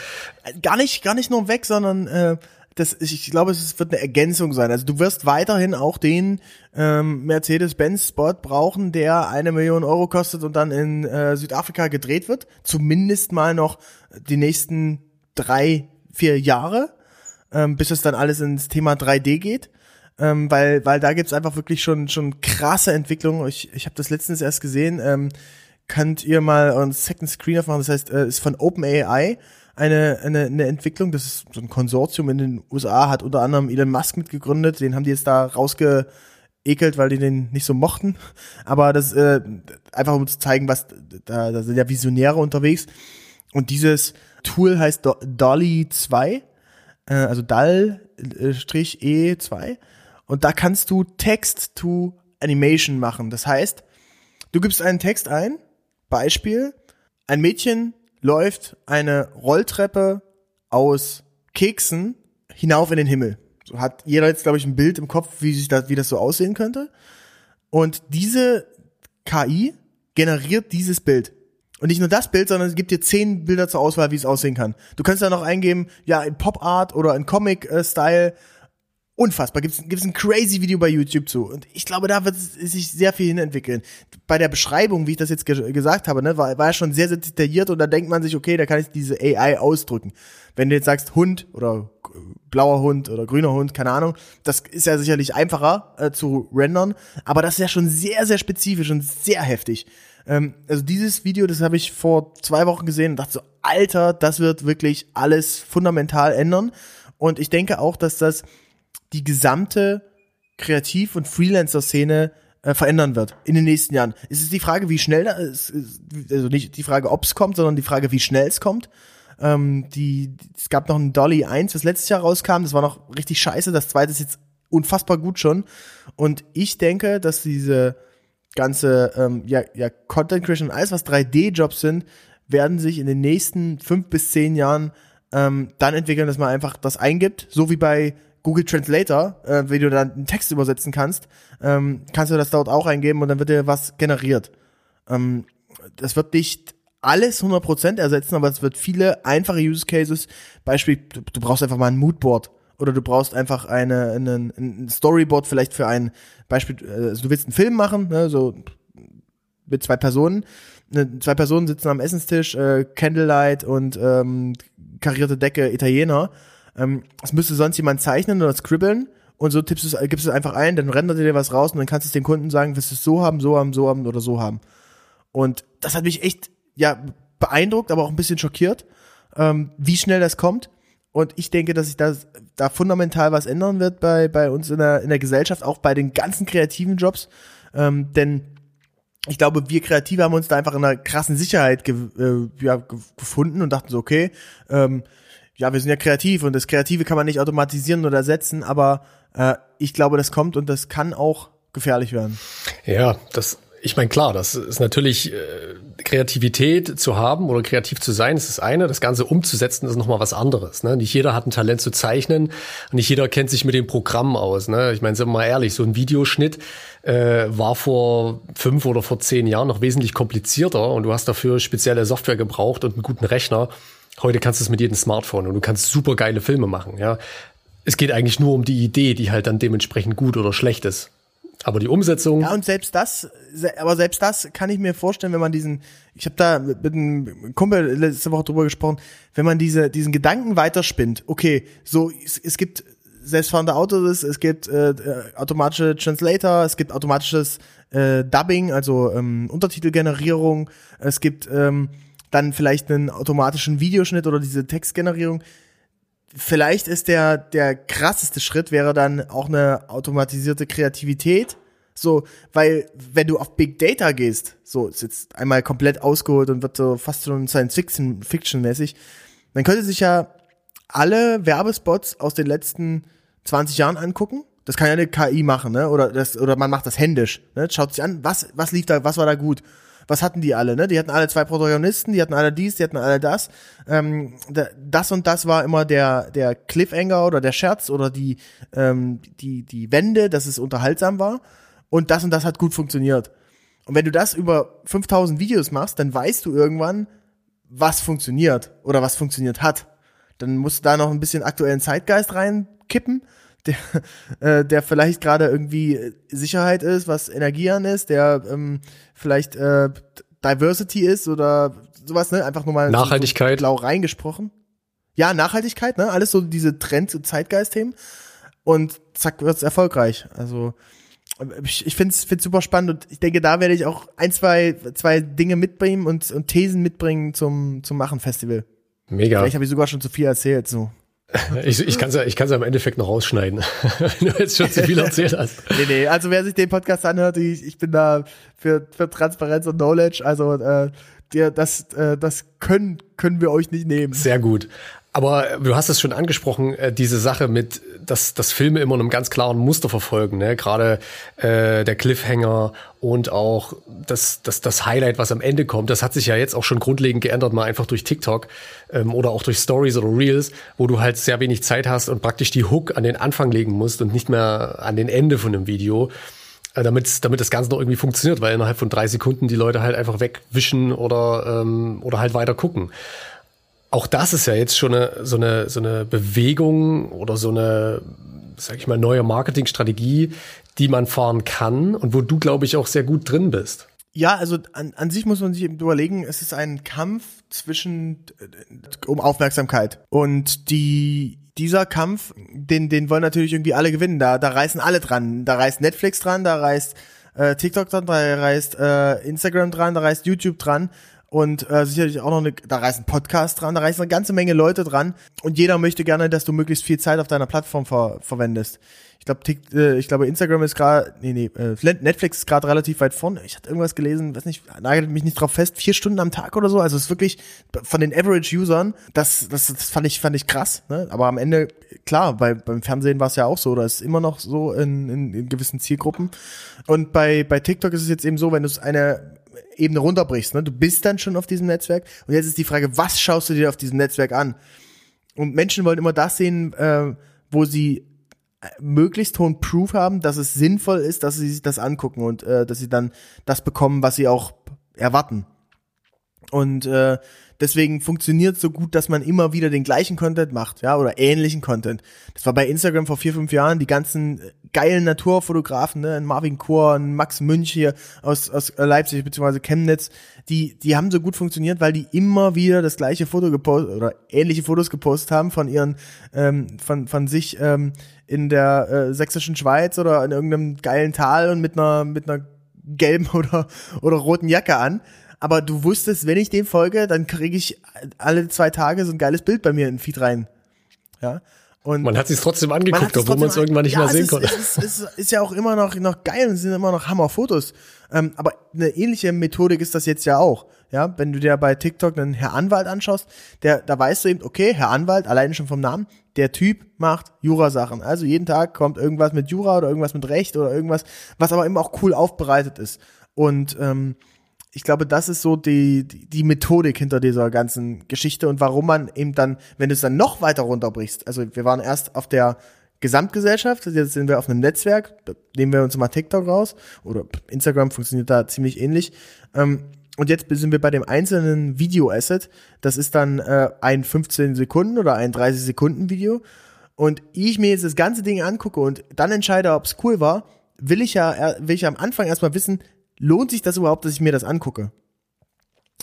Gar nicht, gar nicht nur weg, sondern äh, das, ich glaube, es wird eine Ergänzung sein. Also du wirst weiterhin auch den ähm, Mercedes-Benz-Spot brauchen, der eine Million Euro kostet und dann in äh, Südafrika gedreht wird. Zumindest mal noch die nächsten drei, vier Jahre, ähm, bis es dann alles ins Thema 3D geht. Ähm, weil, weil da gibt's einfach wirklich schon, schon krasse Entwicklungen. Ich, ich habe das letztens erst gesehen. Ähm, könnt ihr mal euren Second Screen aufmachen? Das heißt, äh, ist von OpenAI eine, eine, eine Entwicklung, das ist so ein Konsortium in den USA, hat unter anderem Elon Musk mitgegründet, den haben die jetzt da rausgeekelt, weil die den nicht so mochten. Aber das äh, einfach um zu zeigen, was da, da sind ja Visionäre unterwegs. Und dieses Tool heißt Do Dolly 2, äh, also DAL-E2. Und da kannst du Text to Animation machen. Das heißt, du gibst einen Text ein, Beispiel, ein Mädchen läuft eine Rolltreppe aus Keksen hinauf in den Himmel. So hat jeder jetzt, glaube ich, ein Bild im Kopf, wie sich das, wie das so aussehen könnte. Und diese KI generiert dieses Bild. Und nicht nur das Bild, sondern es gibt dir zehn Bilder zur Auswahl, wie es aussehen kann. Du kannst da noch eingeben, ja, in Pop Art oder in Comic-Style unfassbar. Gibt's, gibt's ein crazy Video bei YouTube zu. Und ich glaube, da wird sich sehr viel hinentwickeln. Bei der Beschreibung, wie ich das jetzt ge gesagt habe, ne, war, war schon sehr, sehr detailliert und da denkt man sich, okay, da kann ich diese AI ausdrücken. Wenn du jetzt sagst Hund oder blauer Hund oder grüner Hund, keine Ahnung, das ist ja sicherlich einfacher äh, zu rendern, aber das ist ja schon sehr, sehr spezifisch und sehr heftig. Ähm, also dieses Video, das habe ich vor zwei Wochen gesehen und dachte so, Alter, das wird wirklich alles fundamental ändern. Und ich denke auch, dass das die gesamte Kreativ- und Freelancer-Szene äh, verändern wird in den nächsten Jahren. Es ist die Frage, wie schnell das, also nicht die Frage, ob es kommt, sondern die Frage, wie schnell es kommt. Ähm, die, es gab noch ein Dolly 1, was letztes Jahr rauskam, das war noch richtig scheiße, das zweite ist jetzt unfassbar gut schon. Und ich denke, dass diese ganze, ähm, ja, ja, Content Creation und alles, was 3D-Jobs sind, werden sich in den nächsten fünf bis zehn Jahren ähm, dann entwickeln, dass man einfach das eingibt, so wie bei Google Translator, äh, wie du dann einen Text übersetzen kannst, ähm, kannst du das dort auch eingeben und dann wird dir was generiert. Ähm, das wird nicht alles 100% ersetzen, aber es wird viele einfache Use Cases, Beispiel, du, du brauchst einfach mal ein Moodboard oder du brauchst einfach eine, eine, ein Storyboard vielleicht für ein Beispiel, äh, also du willst einen Film machen, ne, so mit zwei Personen, ne, zwei Personen sitzen am Essenstisch, äh, Candlelight und ähm, karierte Decke Italiener ähm, es müsste sonst jemand zeichnen oder scribbeln und so tippst du es, gibst du es einfach ein, dann rendert dir was raus und dann kannst du es den Kunden sagen, willst du es so haben, so haben, so haben oder so haben. Und das hat mich echt, ja, beeindruckt, aber auch ein bisschen schockiert, ähm, wie schnell das kommt. Und ich denke, dass sich das, da fundamental was ändern wird bei, bei uns in der, in der Gesellschaft, auch bei den ganzen kreativen Jobs. Ähm, denn ich glaube, wir Kreative haben uns da einfach in einer krassen Sicherheit ge, äh, ja, gefunden und dachten so, okay, ähm, ja, wir sind ja kreativ und das Kreative kann man nicht automatisieren oder ersetzen, aber äh, ich glaube, das kommt und das kann auch gefährlich werden. Ja, das, ich meine, klar, das ist natürlich äh, Kreativität zu haben oder kreativ zu sein, ist das eine. Das Ganze umzusetzen ist nochmal was anderes. Ne? Nicht jeder hat ein Talent zu zeichnen und nicht jeder kennt sich mit dem Programm aus. Ne? Ich meine, sind wir mal ehrlich, so ein Videoschnitt äh, war vor fünf oder vor zehn Jahren noch wesentlich komplizierter und du hast dafür spezielle Software gebraucht und einen guten Rechner. Heute kannst du es mit jedem Smartphone und du kannst super geile Filme machen, ja. Es geht eigentlich nur um die Idee, die halt dann dementsprechend gut oder schlecht ist. Aber die Umsetzung. Ja, und selbst das, aber selbst das kann ich mir vorstellen, wenn man diesen, ich habe da mit einem Kumpel letzte Woche drüber gesprochen, wenn man diese, diesen Gedanken weiterspinnt, okay, so, es, es gibt selbstfahrende Autos, es gibt äh, äh automatische Translator, es gibt automatisches äh, Dubbing, also ähm, Untertitelgenerierung, es gibt ähm, dann vielleicht einen automatischen Videoschnitt oder diese Textgenerierung. Vielleicht ist der, der krasseste Schritt wäre dann auch eine automatisierte Kreativität. So, weil, wenn du auf Big Data gehst, so, ist jetzt einmal komplett ausgeholt und wird so fast schon Science-Fiction-mäßig, dann könnte sich ja alle Werbespots aus den letzten 20 Jahren angucken. Das kann ja eine KI machen, ne? Oder das, oder man macht das händisch. Ne? Schaut sich an, was, was lief da, was war da gut? Was hatten die alle, ne? Die hatten alle zwei Protagonisten, die hatten alle dies, die hatten alle das. Ähm, das und das war immer der, der Cliffhanger oder der Scherz oder die, ähm, die, die Wende, dass es unterhaltsam war. Und das und das hat gut funktioniert. Und wenn du das über 5000 Videos machst, dann weißt du irgendwann, was funktioniert oder was funktioniert hat. Dann musst du da noch ein bisschen aktuellen Zeitgeist reinkippen, der, äh, der vielleicht gerade irgendwie Sicherheit ist, was Energie an ist, der ähm, vielleicht äh, Diversity ist oder sowas, ne? Einfach nur mal Nachhaltigkeit. So, so blau reingesprochen. Ja, Nachhaltigkeit, ne? Alles so diese Trend- und Zeitgeist-Themen. Und zack, wird's erfolgreich. Also ich, ich finde es find's super spannend und ich denke, da werde ich auch ein, zwei, zwei Dinge mitbringen und, und Thesen mitbringen zum, zum Machen-Festival. Mega. Vielleicht habe ich sogar schon zu viel erzählt, so. Ich, ich kann es ja, ich kann's ja im Endeffekt noch rausschneiden, wenn du jetzt schon zu viel erzählt hast. nee, nee, also wer sich den Podcast anhört, ich, ich bin da für, für Transparenz und Knowledge, also äh, dir, das, äh, das können, können wir euch nicht nehmen. Sehr gut. Aber du hast es schon angesprochen, äh, diese Sache mit, dass, dass Filme immer einem ganz klaren Muster verfolgen. Ne? Gerade äh, der Cliffhanger und auch das, das, das Highlight, was am Ende kommt, das hat sich ja jetzt auch schon grundlegend geändert, mal einfach durch TikTok ähm, oder auch durch Stories oder Reels, wo du halt sehr wenig Zeit hast und praktisch die Hook an den Anfang legen musst und nicht mehr an den Ende von einem Video äh, damit, damit das Ganze noch irgendwie funktioniert, weil innerhalb von drei Sekunden die Leute halt einfach wegwischen oder, ähm, oder halt weiter gucken auch das ist ja jetzt schon eine, so, eine, so eine Bewegung oder so eine, sag ich mal, neue Marketingstrategie, die man fahren kann und wo du, glaube ich, auch sehr gut drin bist. Ja, also an, an sich muss man sich überlegen, es ist ein Kampf zwischen äh, um Aufmerksamkeit und die dieser Kampf, den den wollen natürlich irgendwie alle gewinnen. Da da reißen alle dran. Da reißt Netflix dran, da reißt äh, TikTok dran, da reißt äh, Instagram dran, da reißt YouTube dran und äh, sicherlich auch noch eine, da reißen Podcast dran, da reißen eine ganze Menge Leute dran und jeder möchte gerne, dass du möglichst viel Zeit auf deiner Plattform ver verwendest. Ich glaube, äh, ich glaube, Instagram ist gerade, nee, nee, äh, Netflix ist gerade relativ weit vorne. Ich hatte irgendwas gelesen, weiß nicht, nagelt mich nicht drauf fest, vier Stunden am Tag oder so. Also es ist wirklich von den Average-Usern, das, das, das fand ich, fand ich krass. Ne? Aber am Ende, klar, bei, beim Fernsehen war es ja auch so, oder ist immer noch so in, in, in gewissen Zielgruppen. Und bei, bei TikTok ist es jetzt eben so, wenn du es eine Ebene runterbrichst. Ne? Du bist dann schon auf diesem Netzwerk und jetzt ist die Frage, was schaust du dir auf diesem Netzwerk an? Und Menschen wollen immer das sehen, äh, wo sie äh, möglichst hohen Proof haben, dass es sinnvoll ist, dass sie sich das angucken und äh, dass sie dann das bekommen, was sie auch erwarten. Und äh, deswegen funktioniert so gut, dass man immer wieder den gleichen Content macht, ja, oder ähnlichen Content. Das war bei Instagram vor vier, fünf Jahren, die ganzen äh, geilen Naturfotografen, ne, Marvin ein Max Münch hier aus, aus Leipzig bzw. Chemnitz, die, die haben so gut funktioniert, weil die immer wieder das gleiche Foto gepostet oder ähnliche Fotos gepostet haben von ihren, ähm, von, von sich ähm, in der äh, sächsischen Schweiz oder in irgendeinem geilen Tal und mit einer, mit einer gelben oder, oder roten Jacke an aber du wusstest, wenn ich dem folge, dann kriege ich alle zwei Tage so ein geiles Bild bei mir in den Feed rein. Ja. Und man hat sich trotzdem angeguckt, obwohl man es irgendwann nicht ja, mehr sehen ist, konnte. Es ist, es ist, ist ja auch immer noch, noch geil und es sind immer noch Hammer-Fotos. Ähm, aber eine ähnliche Methodik ist das jetzt ja auch. Ja, wenn du dir bei TikTok einen Herr Anwalt anschaust, der, da weißt du eben, okay, Herr Anwalt, alleine schon vom Namen, der Typ macht Jura-Sachen. Also jeden Tag kommt irgendwas mit Jura oder irgendwas mit Recht oder irgendwas, was aber eben auch cool aufbereitet ist. Und ähm, ich glaube, das ist so die, die, Methodik hinter dieser ganzen Geschichte und warum man eben dann, wenn du es dann noch weiter runterbrichst, also wir waren erst auf der Gesamtgesellschaft, jetzt sind wir auf einem Netzwerk, nehmen wir uns mal TikTok raus oder Instagram funktioniert da ziemlich ähnlich. Ähm, und jetzt sind wir bei dem einzelnen Video-Asset. Das ist dann äh, ein 15 Sekunden oder ein 30 Sekunden Video. Und ich mir jetzt das ganze Ding angucke und dann entscheide, ob es cool war, will ich ja, will ich am Anfang erstmal wissen, lohnt sich das überhaupt, dass ich mir das angucke?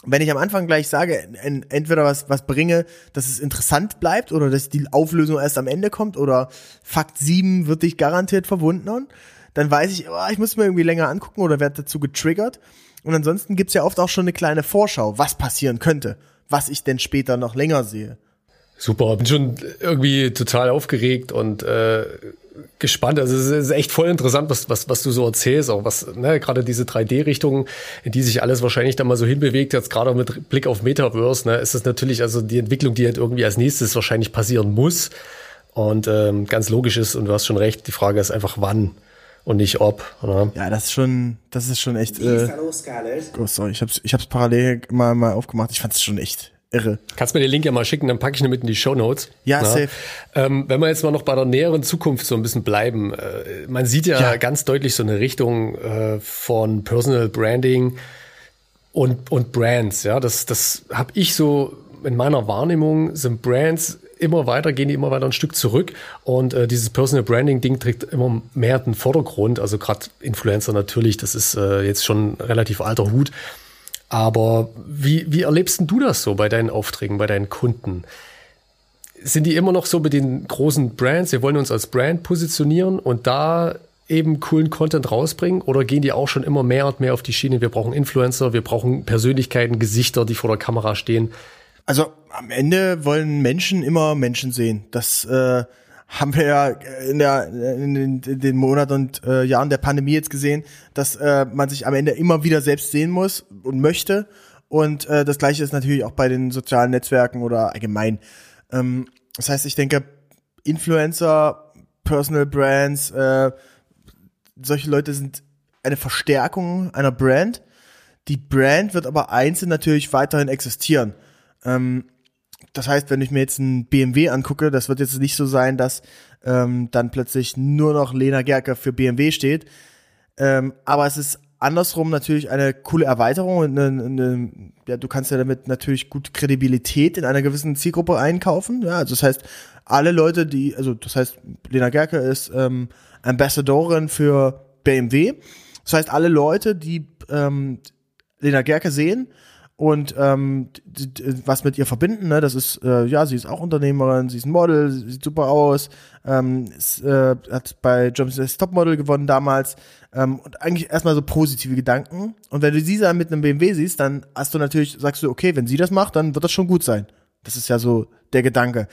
Wenn ich am Anfang gleich sage, entweder was, was bringe, dass es interessant bleibt oder dass die Auflösung erst am Ende kommt oder Fakt 7 wird dich garantiert verwundern, dann weiß ich, oh, ich muss mir irgendwie länger angucken oder werde dazu getriggert. Und ansonsten gibt's ja oft auch schon eine kleine Vorschau, was passieren könnte, was ich denn später noch länger sehe. Super, bin schon irgendwie total aufgeregt und äh, gespannt. Also es ist echt voll interessant, was, was, was du so erzählst, auch was, ne, gerade diese 3D-Richtung, in die sich alles wahrscheinlich dann mal so hinbewegt, jetzt gerade mit Blick auf Metaverse, ne, ist es natürlich also die Entwicklung, die halt irgendwie als nächstes wahrscheinlich passieren muss und ähm, ganz logisch ist, und du hast schon recht, die Frage ist einfach wann und nicht ob. Oder? Ja, das ist schon, das ist schon echt. Äh, oh, sorry, ich hab's, ich hab's parallel mal, mal aufgemacht. Ich fand's schon echt irre. Kannst mir den Link ja mal schicken, dann packe ich ihn mit in die Show Notes. Ja, Na? safe. Ähm, wenn wir jetzt mal noch bei der näheren Zukunft so ein bisschen bleiben, äh, man sieht ja, ja, ganz deutlich so eine Richtung äh, von Personal Branding und und Brands. Ja, das das habe ich so in meiner Wahrnehmung sind Brands immer weiter, gehen die immer weiter ein Stück zurück und äh, dieses Personal Branding Ding trägt immer mehr den Vordergrund. Also gerade Influencer natürlich, das ist äh, jetzt schon relativ alter Hut. Aber wie, wie erlebst du das so bei deinen Aufträgen, bei deinen Kunden? Sind die immer noch so mit den großen Brands, wir wollen uns als Brand positionieren und da eben coolen Content rausbringen? Oder gehen die auch schon immer mehr und mehr auf die Schiene, wir brauchen Influencer, wir brauchen Persönlichkeiten, Gesichter, die vor der Kamera stehen? Also am Ende wollen Menschen immer Menschen sehen. Das äh, haben wir ja in, der, in, den, in den Monaten und äh, Jahren der Pandemie jetzt gesehen, dass äh, man sich am Ende immer wieder selbst sehen muss und möchte. Und äh, das gleiche ist natürlich auch bei den sozialen Netzwerken oder allgemein. Ähm, das heißt, ich denke, Influencer, Personal Brands, äh, solche Leute sind eine Verstärkung einer Brand. Die Brand wird aber einzeln natürlich weiterhin existieren. Ähm, das heißt, wenn ich mir jetzt ein BMW angucke, das wird jetzt nicht so sein, dass ähm, dann plötzlich nur noch Lena Gerker für BMW steht. Ähm, aber es ist andersrum natürlich eine coole Erweiterung. Eine, eine, ja, du kannst ja damit natürlich gut Kredibilität in einer gewissen Zielgruppe einkaufen. Ja, also das heißt, alle Leute, die, also das heißt, Lena Gerke ist ähm, Ambassadorin für BMW. Das heißt, alle Leute, die ähm, Lena Gerke sehen, und ähm, was mit ihr verbinden, ne? Das ist, äh, ja, sie ist auch Unternehmerin, sie ist ein Model, sieht super aus, ähm, ist, äh, hat bei Jobs Topmodel gewonnen damals ähm, und eigentlich erstmal so positive Gedanken. Und wenn du sie dann mit einem BMW siehst, dann hast du natürlich, sagst du, okay, wenn sie das macht, dann wird das schon gut sein. Das ist ja so der Gedanke.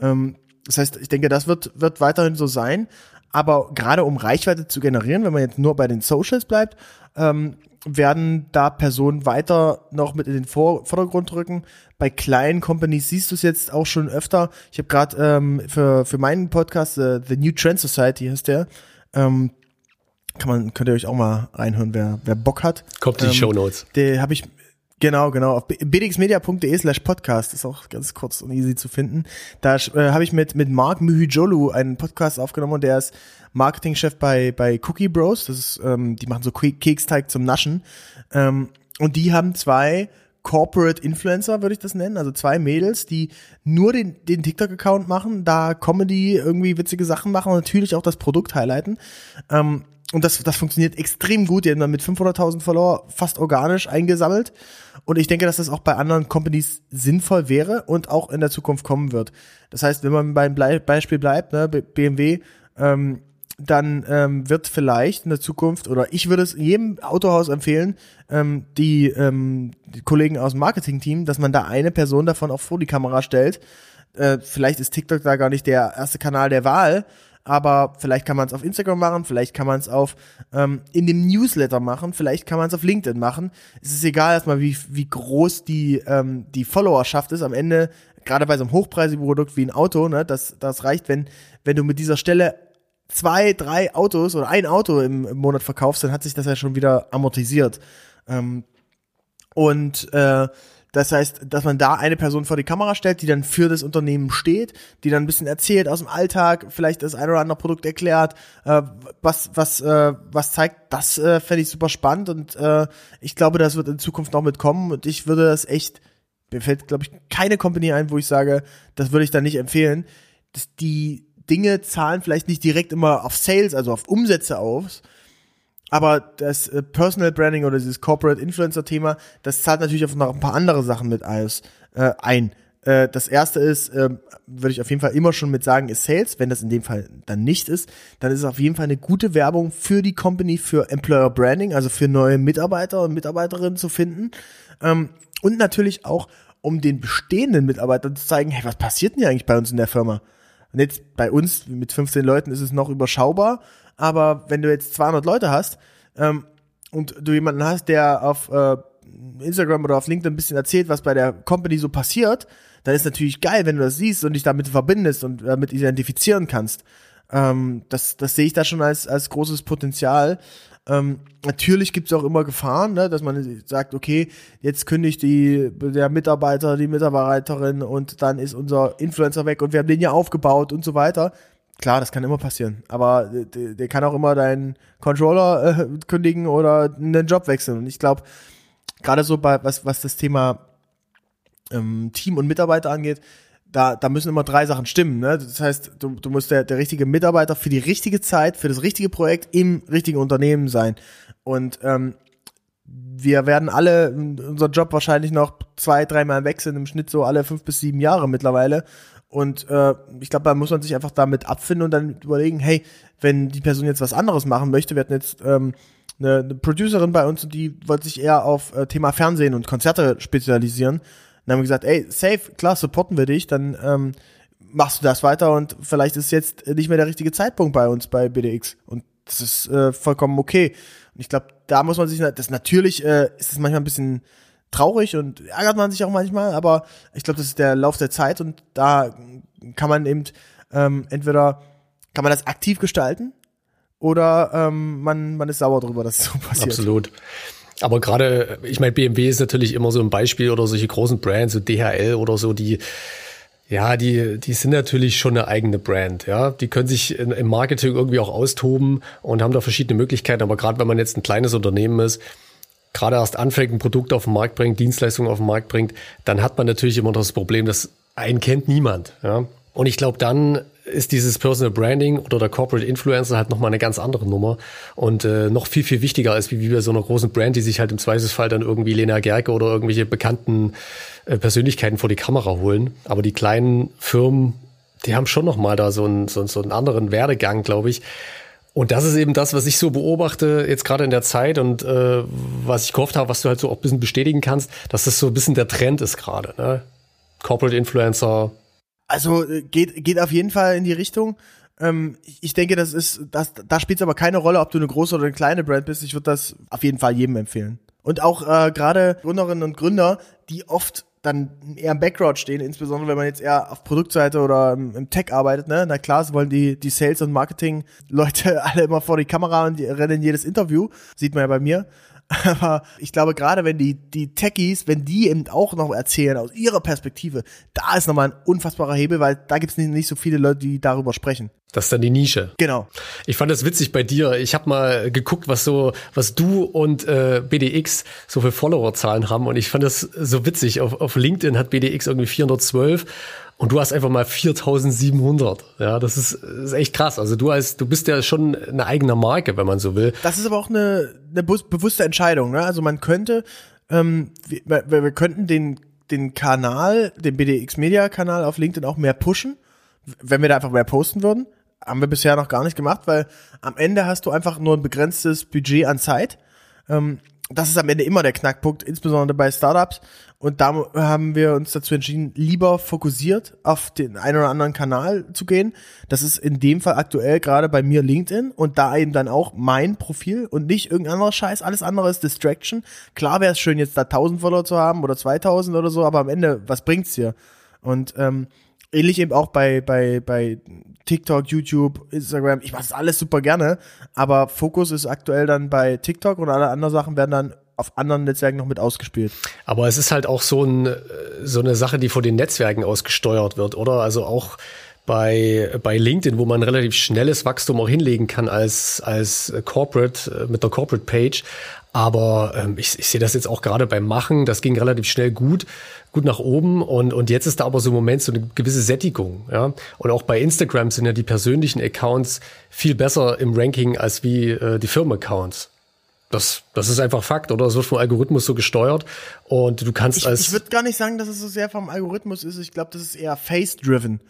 Ähm, das heißt, ich denke, das wird, wird weiterhin so sein. Aber gerade um Reichweite zu generieren, wenn man jetzt nur bei den Socials bleibt, ähm, werden da Personen weiter noch mit in den Vor Vordergrund rücken. Bei kleinen Companies siehst du es jetzt auch schon öfter. Ich habe gerade ähm, für, für meinen Podcast, äh, The New Trend Society heißt der, ähm, kann man, könnt ihr euch auch mal reinhören, wer, wer Bock hat. Kommt in die ähm, Show Notes. Der habe ich Genau, genau. Auf bdxmedia.de slash podcast ist auch ganz kurz und easy zu finden. Da äh, habe ich mit, mit Mark Myhijolu einen Podcast aufgenommen und der ist Marketingchef bei, bei Cookie Bros. Das ist, ähm, die machen so Keksteig zum Naschen. Ähm, und die haben zwei Corporate Influencer, würde ich das nennen. Also zwei Mädels, die nur den, den TikTok-Account machen, da Comedy irgendwie witzige Sachen machen und natürlich auch das Produkt highlighten. Ähm, und das, das funktioniert extrem gut. Die haben dann mit 500.000 Follower fast organisch eingesammelt. Und ich denke, dass das auch bei anderen Companies sinnvoll wäre und auch in der Zukunft kommen wird. Das heißt, wenn man beim Beispiel bleibt, ne, BMW, ähm, dann ähm, wird vielleicht in der Zukunft, oder ich würde es jedem Autohaus empfehlen, ähm, die, ähm, die Kollegen aus dem Marketing-Team, dass man da eine Person davon auch vor die Kamera stellt. Äh, vielleicht ist TikTok da gar nicht der erste Kanal der Wahl, aber vielleicht kann man es auf Instagram machen, vielleicht kann man es auf ähm, in dem Newsletter machen, vielleicht kann man es auf LinkedIn machen. Es ist egal erstmal, wie, wie groß die, ähm, die Followerschaft ist. Am Ende, gerade bei so einem hochpreisigen Produkt wie ein Auto, ne, das, das reicht, wenn, wenn du mit dieser Stelle zwei, drei Autos oder ein Auto im, im Monat verkaufst, dann hat sich das ja schon wieder amortisiert. Ähm, und äh, das heißt, dass man da eine Person vor die Kamera stellt, die dann für das Unternehmen steht, die dann ein bisschen erzählt aus dem Alltag, vielleicht das ein oder andere Produkt erklärt, äh, was, was, äh, was zeigt, das äh, fände ich super spannend und äh, ich glaube, das wird in Zukunft noch mitkommen und ich würde das echt, mir fällt, glaube ich, keine Company ein, wo ich sage, das würde ich dann nicht empfehlen. dass die Dinge zahlen vielleicht nicht direkt immer auf Sales, also auf Umsätze aus, aber das äh, Personal Branding oder dieses Corporate Influencer Thema, das zahlt natürlich auf noch ein paar andere Sachen mit alles, äh, ein. Äh, das erste ist, äh, würde ich auf jeden Fall immer schon mit sagen, ist Sales. Wenn das in dem Fall dann nicht ist, dann ist es auf jeden Fall eine gute Werbung für die Company, für Employer Branding, also für neue Mitarbeiter und Mitarbeiterinnen zu finden. Ähm, und natürlich auch, um den bestehenden Mitarbeitern zu zeigen, hey, was passiert denn hier eigentlich bei uns in der Firma? Und jetzt bei uns mit 15 Leuten ist es noch überschaubar, aber wenn du jetzt 200 Leute hast ähm, und du jemanden hast, der auf äh, Instagram oder auf LinkedIn ein bisschen erzählt, was bei der Company so passiert, dann ist natürlich geil, wenn du das siehst und dich damit verbindest und damit identifizieren kannst. Ähm, das, das sehe ich da schon als, als großes Potenzial. Ähm, natürlich gibt es auch immer Gefahren, ne, dass man sagt, okay, jetzt kündigt die, der Mitarbeiter, die Mitarbeiterin und dann ist unser Influencer weg und wir haben den ja aufgebaut und so weiter. Klar, das kann immer passieren. Aber der, der kann auch immer deinen Controller äh, kündigen oder einen Job wechseln. Und ich glaube, gerade so bei was, was das Thema ähm, Team und Mitarbeiter angeht, da, da müssen immer drei Sachen stimmen. Ne? Das heißt, du, du musst der, der richtige Mitarbeiter für die richtige Zeit, für das richtige Projekt im richtigen Unternehmen sein. Und ähm, wir werden alle unser Job wahrscheinlich noch zwei, dreimal wechseln, im Schnitt so alle fünf bis sieben Jahre mittlerweile. Und äh, ich glaube, da muss man sich einfach damit abfinden und dann überlegen, hey, wenn die Person jetzt was anderes machen möchte, wir hatten jetzt ähm, eine, eine Producerin bei uns und die wollte sich eher auf äh, Thema Fernsehen und Konzerte spezialisieren. Dann haben wir gesagt, ey, safe, klar, supporten wir dich, dann ähm, machst du das weiter und vielleicht ist jetzt nicht mehr der richtige Zeitpunkt bei uns bei BDX. Und das ist äh, vollkommen okay. Und ich glaube, da muss man sich, das natürlich äh, ist es manchmal ein bisschen traurig und ärgert man sich auch manchmal, aber ich glaube, das ist der Lauf der Zeit und da kann man eben ähm, entweder kann man das aktiv gestalten oder ähm, man, man ist sauer darüber, dass es so passiert. Absolut. Aber gerade, ich meine, BMW ist natürlich immer so ein Beispiel oder solche großen Brands, so DHL oder so, die ja, die, die sind natürlich schon eine eigene Brand, ja. Die können sich im Marketing irgendwie auch austoben und haben da verschiedene Möglichkeiten. Aber gerade wenn man jetzt ein kleines Unternehmen ist, gerade erst anfängt, ein Produkt auf den Markt bringt, Dienstleistungen auf den Markt bringt, dann hat man natürlich immer das Problem, dass einen kennt niemand, ja. Und ich glaube, dann ist dieses Personal Branding oder der Corporate Influencer halt nochmal eine ganz andere Nummer und äh, noch viel, viel wichtiger als wie, wie bei so einer großen Brand, die sich halt im Zweifelsfall dann irgendwie Lena Gerke oder irgendwelche bekannten äh, Persönlichkeiten vor die Kamera holen. Aber die kleinen Firmen, die haben schon nochmal da so einen, so, so einen anderen Werdegang, glaube ich. Und das ist eben das, was ich so beobachte, jetzt gerade in der Zeit und äh, was ich gehofft habe, was du halt so auch ein bisschen bestätigen kannst, dass das so ein bisschen der Trend ist gerade. Ne? Corporate Influencer, also äh, geht, geht auf jeden Fall in die Richtung. Ähm, ich denke, das ist, das, da spielt es aber keine Rolle, ob du eine große oder eine kleine Brand bist. Ich würde das auf jeden Fall jedem empfehlen. Und auch äh, gerade Gründerinnen und Gründer, die oft dann eher im Background stehen, insbesondere wenn man jetzt eher auf Produktseite oder im, Tech arbeitet, ne? Na klar, sie wollen die, die Sales- und Marketing-Leute alle immer vor die Kamera und die rennen jedes Interview. Sieht man ja bei mir. Aber ich glaube, gerade wenn die, die Techies, wenn die eben auch noch erzählen aus ihrer Perspektive, da ist nochmal ein unfassbarer Hebel, weil da gibt es nicht, nicht so viele Leute, die darüber sprechen. Das ist dann die Nische. Genau. Ich fand das witzig bei dir. Ich habe mal geguckt, was so, was du und äh, BDX so für Followerzahlen haben und ich fand das so witzig. Auf, auf LinkedIn hat BDX irgendwie 412 und du hast einfach mal 4700. Ja, das ist, ist echt krass. Also du als, du bist ja schon eine eigene Marke, wenn man so will. Das ist aber auch eine, eine bewusste Entscheidung. Ne? Also man könnte, ähm, wir, wir könnten den, den Kanal, den BDX Media Kanal auf LinkedIn auch mehr pushen, wenn wir da einfach mehr posten würden. Haben wir bisher noch gar nicht gemacht, weil am Ende hast du einfach nur ein begrenztes Budget an Zeit. Ähm, das ist am Ende immer der Knackpunkt, insbesondere bei Startups. Und da haben wir uns dazu entschieden, lieber fokussiert auf den einen oder anderen Kanal zu gehen. Das ist in dem Fall aktuell gerade bei mir LinkedIn und da eben dann auch mein Profil und nicht irgendein anderer Scheiß. Alles andere ist Distraction. Klar wäre es schön, jetzt da 1000 Follower zu haben oder 2000 oder so, aber am Ende, was bringt's dir? Und ähm, ähnlich eben auch bei, bei, bei TikTok, YouTube, Instagram. Ich mache das alles super gerne, aber Fokus ist aktuell dann bei TikTok und alle anderen Sachen werden dann auf anderen Netzwerken noch mit ausgespielt. Aber es ist halt auch so, ein, so eine Sache, die von den Netzwerken ausgesteuert wird, oder? Also auch bei, bei LinkedIn, wo man relativ schnelles Wachstum auch hinlegen kann als, als Corporate, äh, mit der Corporate Page. Aber ähm, ich, ich sehe das jetzt auch gerade beim Machen, das ging relativ schnell gut, gut nach oben und, und jetzt ist da aber so im Moment so eine gewisse Sättigung. Ja? Und auch bei Instagram sind ja die persönlichen Accounts viel besser im Ranking als wie äh, die Firmenaccounts. Das, das ist einfach Fakt, oder? Es wird vom Algorithmus so gesteuert und du kannst Ich, als ich würde gar nicht sagen, dass es so sehr vom Algorithmus ist. Ich glaube, das ist eher face-driven.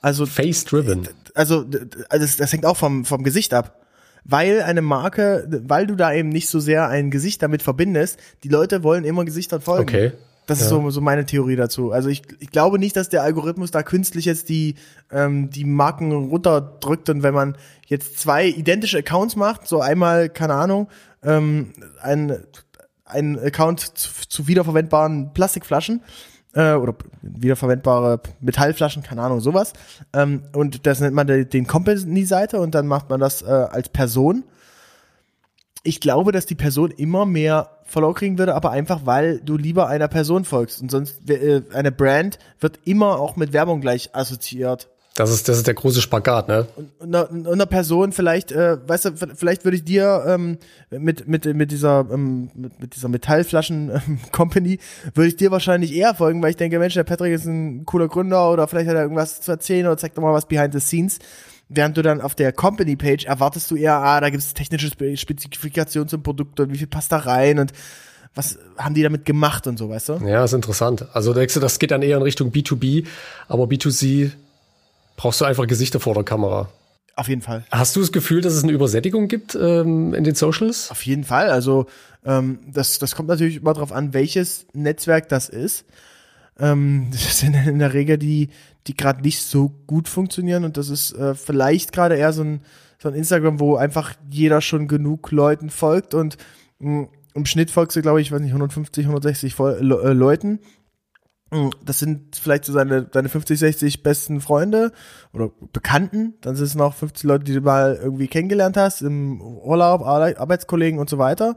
Also face-driven. also also das, das hängt auch vom, vom Gesicht ab. Weil eine Marke, weil du da eben nicht so sehr ein Gesicht damit verbindest, die Leute wollen immer Gesichtern folgen. Okay. Das ist so, so meine Theorie dazu. Also ich, ich glaube nicht, dass der Algorithmus da künstlich jetzt die, ähm, die Marken runterdrückt und wenn man jetzt zwei identische Accounts macht, so einmal, keine Ahnung, ähm, ein, ein Account zu, zu wiederverwendbaren Plastikflaschen äh, oder wiederverwendbare Metallflaschen, keine Ahnung, sowas. Ähm, und das nennt man den den Company-Seite und dann macht man das äh, als Person. Ich glaube, dass die Person immer mehr Follow kriegen würde, aber einfach, weil du lieber einer Person folgst. Und sonst, äh, eine Brand wird immer auch mit Werbung gleich assoziiert. Das ist, das ist der große Spagat, ne? Und einer, Person vielleicht, äh, weißt du, vielleicht würde ich dir ähm, mit mit mit dieser ähm, mit, mit dieser Metallflaschen ähm, Company würde ich dir wahrscheinlich eher folgen, weil ich denke, Mensch, der Patrick ist ein cooler Gründer oder vielleicht hat er irgendwas zu erzählen oder zeigt doch mal was behind the scenes. Während du dann auf der Company Page erwartest du eher, ah, da gibt es technische Spe- Spezifikationen zum Produkt und wie viel passt da rein und was haben die damit gemacht und so, weißt du? Ja, ist interessant. Also denkst du, das geht dann eher in Richtung B2B, aber B2C brauchst du einfach Gesichter vor der Kamera. Auf jeden Fall. Hast du das Gefühl, dass es eine Übersättigung gibt ähm, in den Socials? Auf jeden Fall. Also ähm, das, das kommt natürlich immer darauf an, welches Netzwerk das ist. Ähm, das sind in der Regel die, die gerade nicht so gut funktionieren und das ist äh, vielleicht gerade eher so ein, so ein Instagram, wo einfach jeder schon genug Leuten folgt und mh, im Schnitt folgst du, glaube ich, weiß nicht, 150, 160 Fol Le äh, Leuten. Mm, Das sind vielleicht so seine, deine 50, 60 besten Freunde oder Bekannten. Dann sind es noch 50 Leute, die du mal irgendwie kennengelernt hast, im Urlaub, Ar- Arbeitskollegen und so weiter.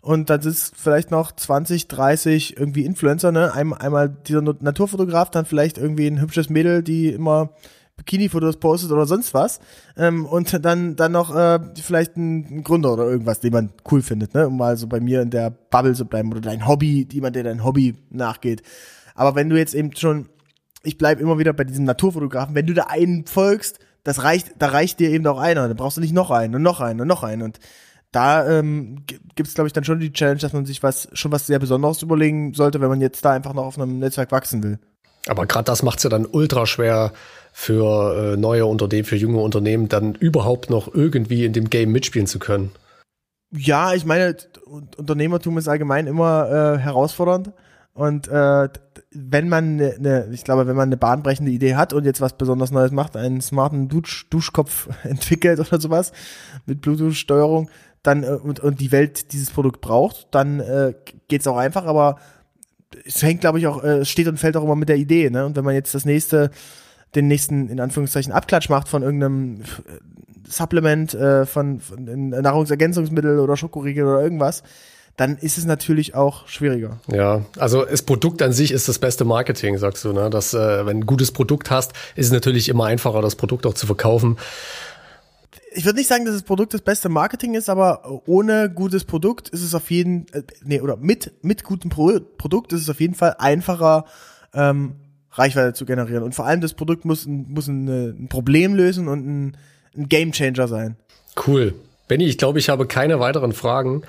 Und dann sind es vielleicht noch 20, 30 irgendwie Influencer, ne? Einmal, einmal dieser Naturfotograf, dann vielleicht irgendwie ein hübsches Mädel, die immer Bikini-Fotos postet oder sonst was. Ähm, und dann, dann noch äh, vielleicht ein, ein Gründer oder irgendwas, den man cool findet, ne? Um mal so bei mir in der Bubble zu bleiben oder dein Hobby, jemand, der dein Hobby nachgeht. Aber wenn du jetzt eben schon, ich bleib immer wieder bei diesem Naturfotografen, wenn du da einen folgst, das reicht, da reicht dir eben auch einer, dann brauchst du nicht noch einen und noch einen und noch einen und da ähm, gibt es, glaube ich, dann schon die Challenge, dass man sich was schon was sehr Besonderes überlegen sollte, wenn man jetzt da einfach noch auf einem Netzwerk wachsen will. Aber gerade das macht's ja dann ultra schwer für äh, neue Unternehmen, für junge Unternehmen, dann überhaupt noch irgendwie in dem Game mitspielen zu können. Ja, ich meine, Un- Unternehmertum ist allgemein immer äh, herausfordernd. Und äh, wenn man ne, ne, ich glaube, wenn man eine bahnbrechende Idee hat und jetzt was besonders Neues macht, einen smarten Dusch, Duschkopf entwickelt oder sowas mit Bluetooth-Steuerung, dann äh, und, und die Welt dieses Produkt braucht, dann äh, geht's auch einfach, aber es hängt, glaube ich, auch, äh, steht und fällt auch immer mit der Idee, ne? Und wenn man jetzt das nächste, den nächsten, in Anführungszeichen, Abklatsch macht von irgendeinem äh, Supplement, äh, von, von Nahrungsergänzungsmittel oder Schokoriegel oder irgendwas, dann ist es natürlich auch schwieriger. Ja, also das Produkt an sich ist das beste Marketing, sagst du, ne? Dass, äh, wenn du ein gutes Produkt hast, ist es natürlich immer einfacher, das Produkt auch zu verkaufen. Ich würde nicht sagen, dass das Produkt das beste Marketing ist, aber ohne gutes Produkt ist es auf jeden, äh, nee, oder mit, mit gutem Pro Produkt ist es auf jeden Fall einfacher, ähm, Reichweite zu generieren. Und vor allem das Produkt muss, ein, muss ein, äh, ein Problem lösen und ein, ein Gamechanger sein. Cool. Benny, ich glaube, ich habe keine weiteren Fragen.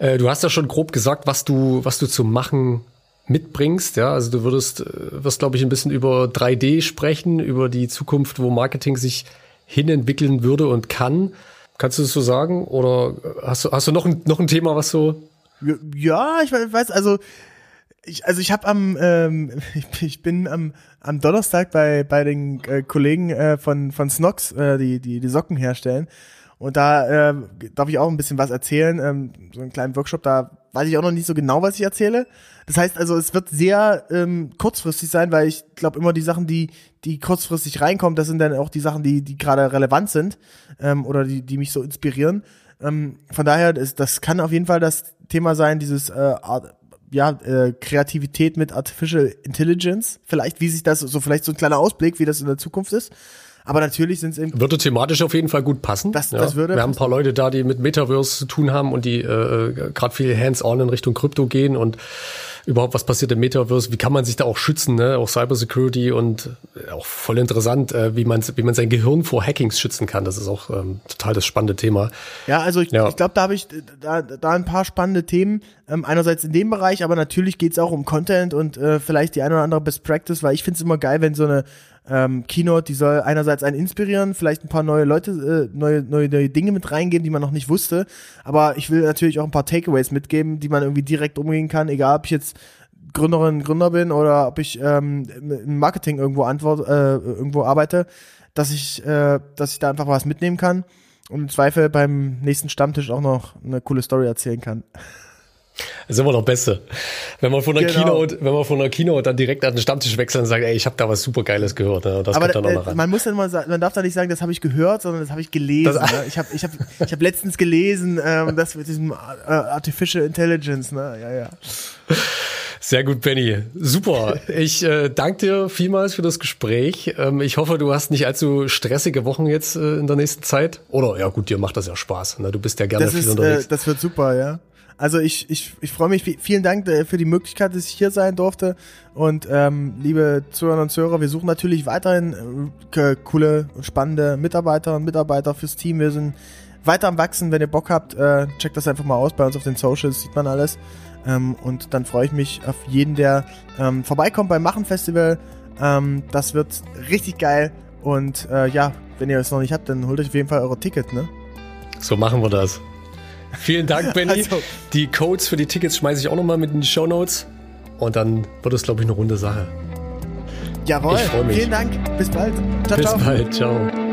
Äh, du hast ja schon grob gesagt, was du, was du zum Machen mitbringst, ja. Also du würdest, äh, wirst, glaube ich, ein bisschen über 3D sprechen, über die Zukunft, wo Marketing sich hinentwickeln würde und kann. Kannst du das so sagen? Oder hast du, hast du noch ein, noch ein Thema, was so Ja, ich weiß, also ich, also ich habe am, ähm, ich, ich bin am, am Donnerstag bei bei den äh, Kollegen äh, von von Snox, äh, die die die Socken herstellen. Und da äh, darf ich auch ein bisschen was erzählen, ähm, so einen kleinen Workshop. Da weiß ich auch noch nicht so genau, was ich erzähle. Das heißt also, es wird sehr ähm, kurzfristig sein, weil ich glaube immer die Sachen, die die kurzfristig reinkommen, das sind dann auch die Sachen, die die gerade relevant sind ähm, oder die die mich so inspirieren. Ähm, von daher, das, das kann auf jeden Fall das Thema sein, dieses äh, ja, äh, Kreativität mit Artificial Intelligence. Vielleicht, wie sich das, so vielleicht so ein kleiner Ausblick, wie das in der Zukunft ist. Aber natürlich sind es eben. Würde thematisch auf jeden Fall gut passen. Das, ja. das würde Wir haben ein paar Leute da, die mit Metaverse zu tun haben und die äh, gerade viel hands-on in Richtung Krypto gehen und überhaupt, was passiert im Metaverse, wie kann man sich da auch schützen, ne? auch Cybersecurity und äh, auch voll interessant, äh, wie man wie man sein Gehirn vor Hackings schützen kann. Das ist auch ähm, total das spannende Thema. Ja, also ich, ja. ich glaube, da habe ich da, da ein paar spannende Themen. Ähm, einerseits in dem Bereich, aber natürlich geht's auch um Content und äh, vielleicht die eine oder andere Best Practice, weil ich finde es immer geil, wenn so eine ähm, Keynote, die soll einerseits einen inspirieren, vielleicht ein paar neue Leute, äh, neue, neue, neue Dinge mit reingeben, die man noch nicht wusste. Aber ich will natürlich auch ein paar Takeaways mitgeben, die man irgendwie direkt umgehen kann, egal ob ich jetzt Gründerin, Gründer bin oder ob ich ähm, im Marketing irgendwo antwort, äh, irgendwo arbeite, dass ich, äh, dass ich da einfach was mitnehmen kann und im Zweifel beim nächsten Stammtisch auch noch eine coole Story erzählen kann. Das ist immer noch Beste. Wenn man von der genau. Keynote, wenn man von der Keynote dann direkt an den Stammtisch wechselt und sagt, ey, ich habe da was super Geiles gehört. Ne? Das Aber kommt dann auch noch ran. man muss dann mal sagen, man darf da nicht sagen, das habe ich gehört, sondern das habe ich gelesen. ne? Ich habe ich hab, ich hab letztens gelesen, ähm, das mit diesem äh, Artificial Intelligence, ne? Ja, ja. Sehr gut, Benny. Super. Ich äh, danke dir vielmals für das Gespräch. Ähm, ich hoffe, du hast nicht allzu stressige Wochen jetzt äh, in der nächsten Zeit. Oder ja gut, dir macht das ja Spaß. Ne? Du bist ja gerne das viel ist, unterwegs. Äh, das wird super, ja. Also ich, ich, ich freue mich. Vielen Dank äh, für die Möglichkeit, dass ich hier sein durfte. Und ähm, liebe Zuhörer und Zuhörer, wir suchen natürlich weiterhin äh, coole, spannende Mitarbeiter und Mitarbeiter fürs Team. Wir sind weiter am Wachsen. Wenn ihr Bock habt, äh, checkt das einfach mal aus. Bei uns auf den Socials sieht man alles. Ähm, und dann freue ich mich auf jeden, der ähm, vorbeikommt beim Machen Festival. Ähm, das wird richtig geil. Und äh, ja, wenn ihr es noch nicht habt, dann holt euch auf jeden Fall eure Ticket, ne? So machen wir das. Vielen Dank, Benny. Also. Die Codes für die Tickets schmeiße ich auch nochmal mit in die Show Notes. Und dann wird es, glaube ich, eine runde Sache. Jawohl. Ich freue mich. Vielen Dank. Bis bald. Ciao, Bis ciao. bald. Ciao.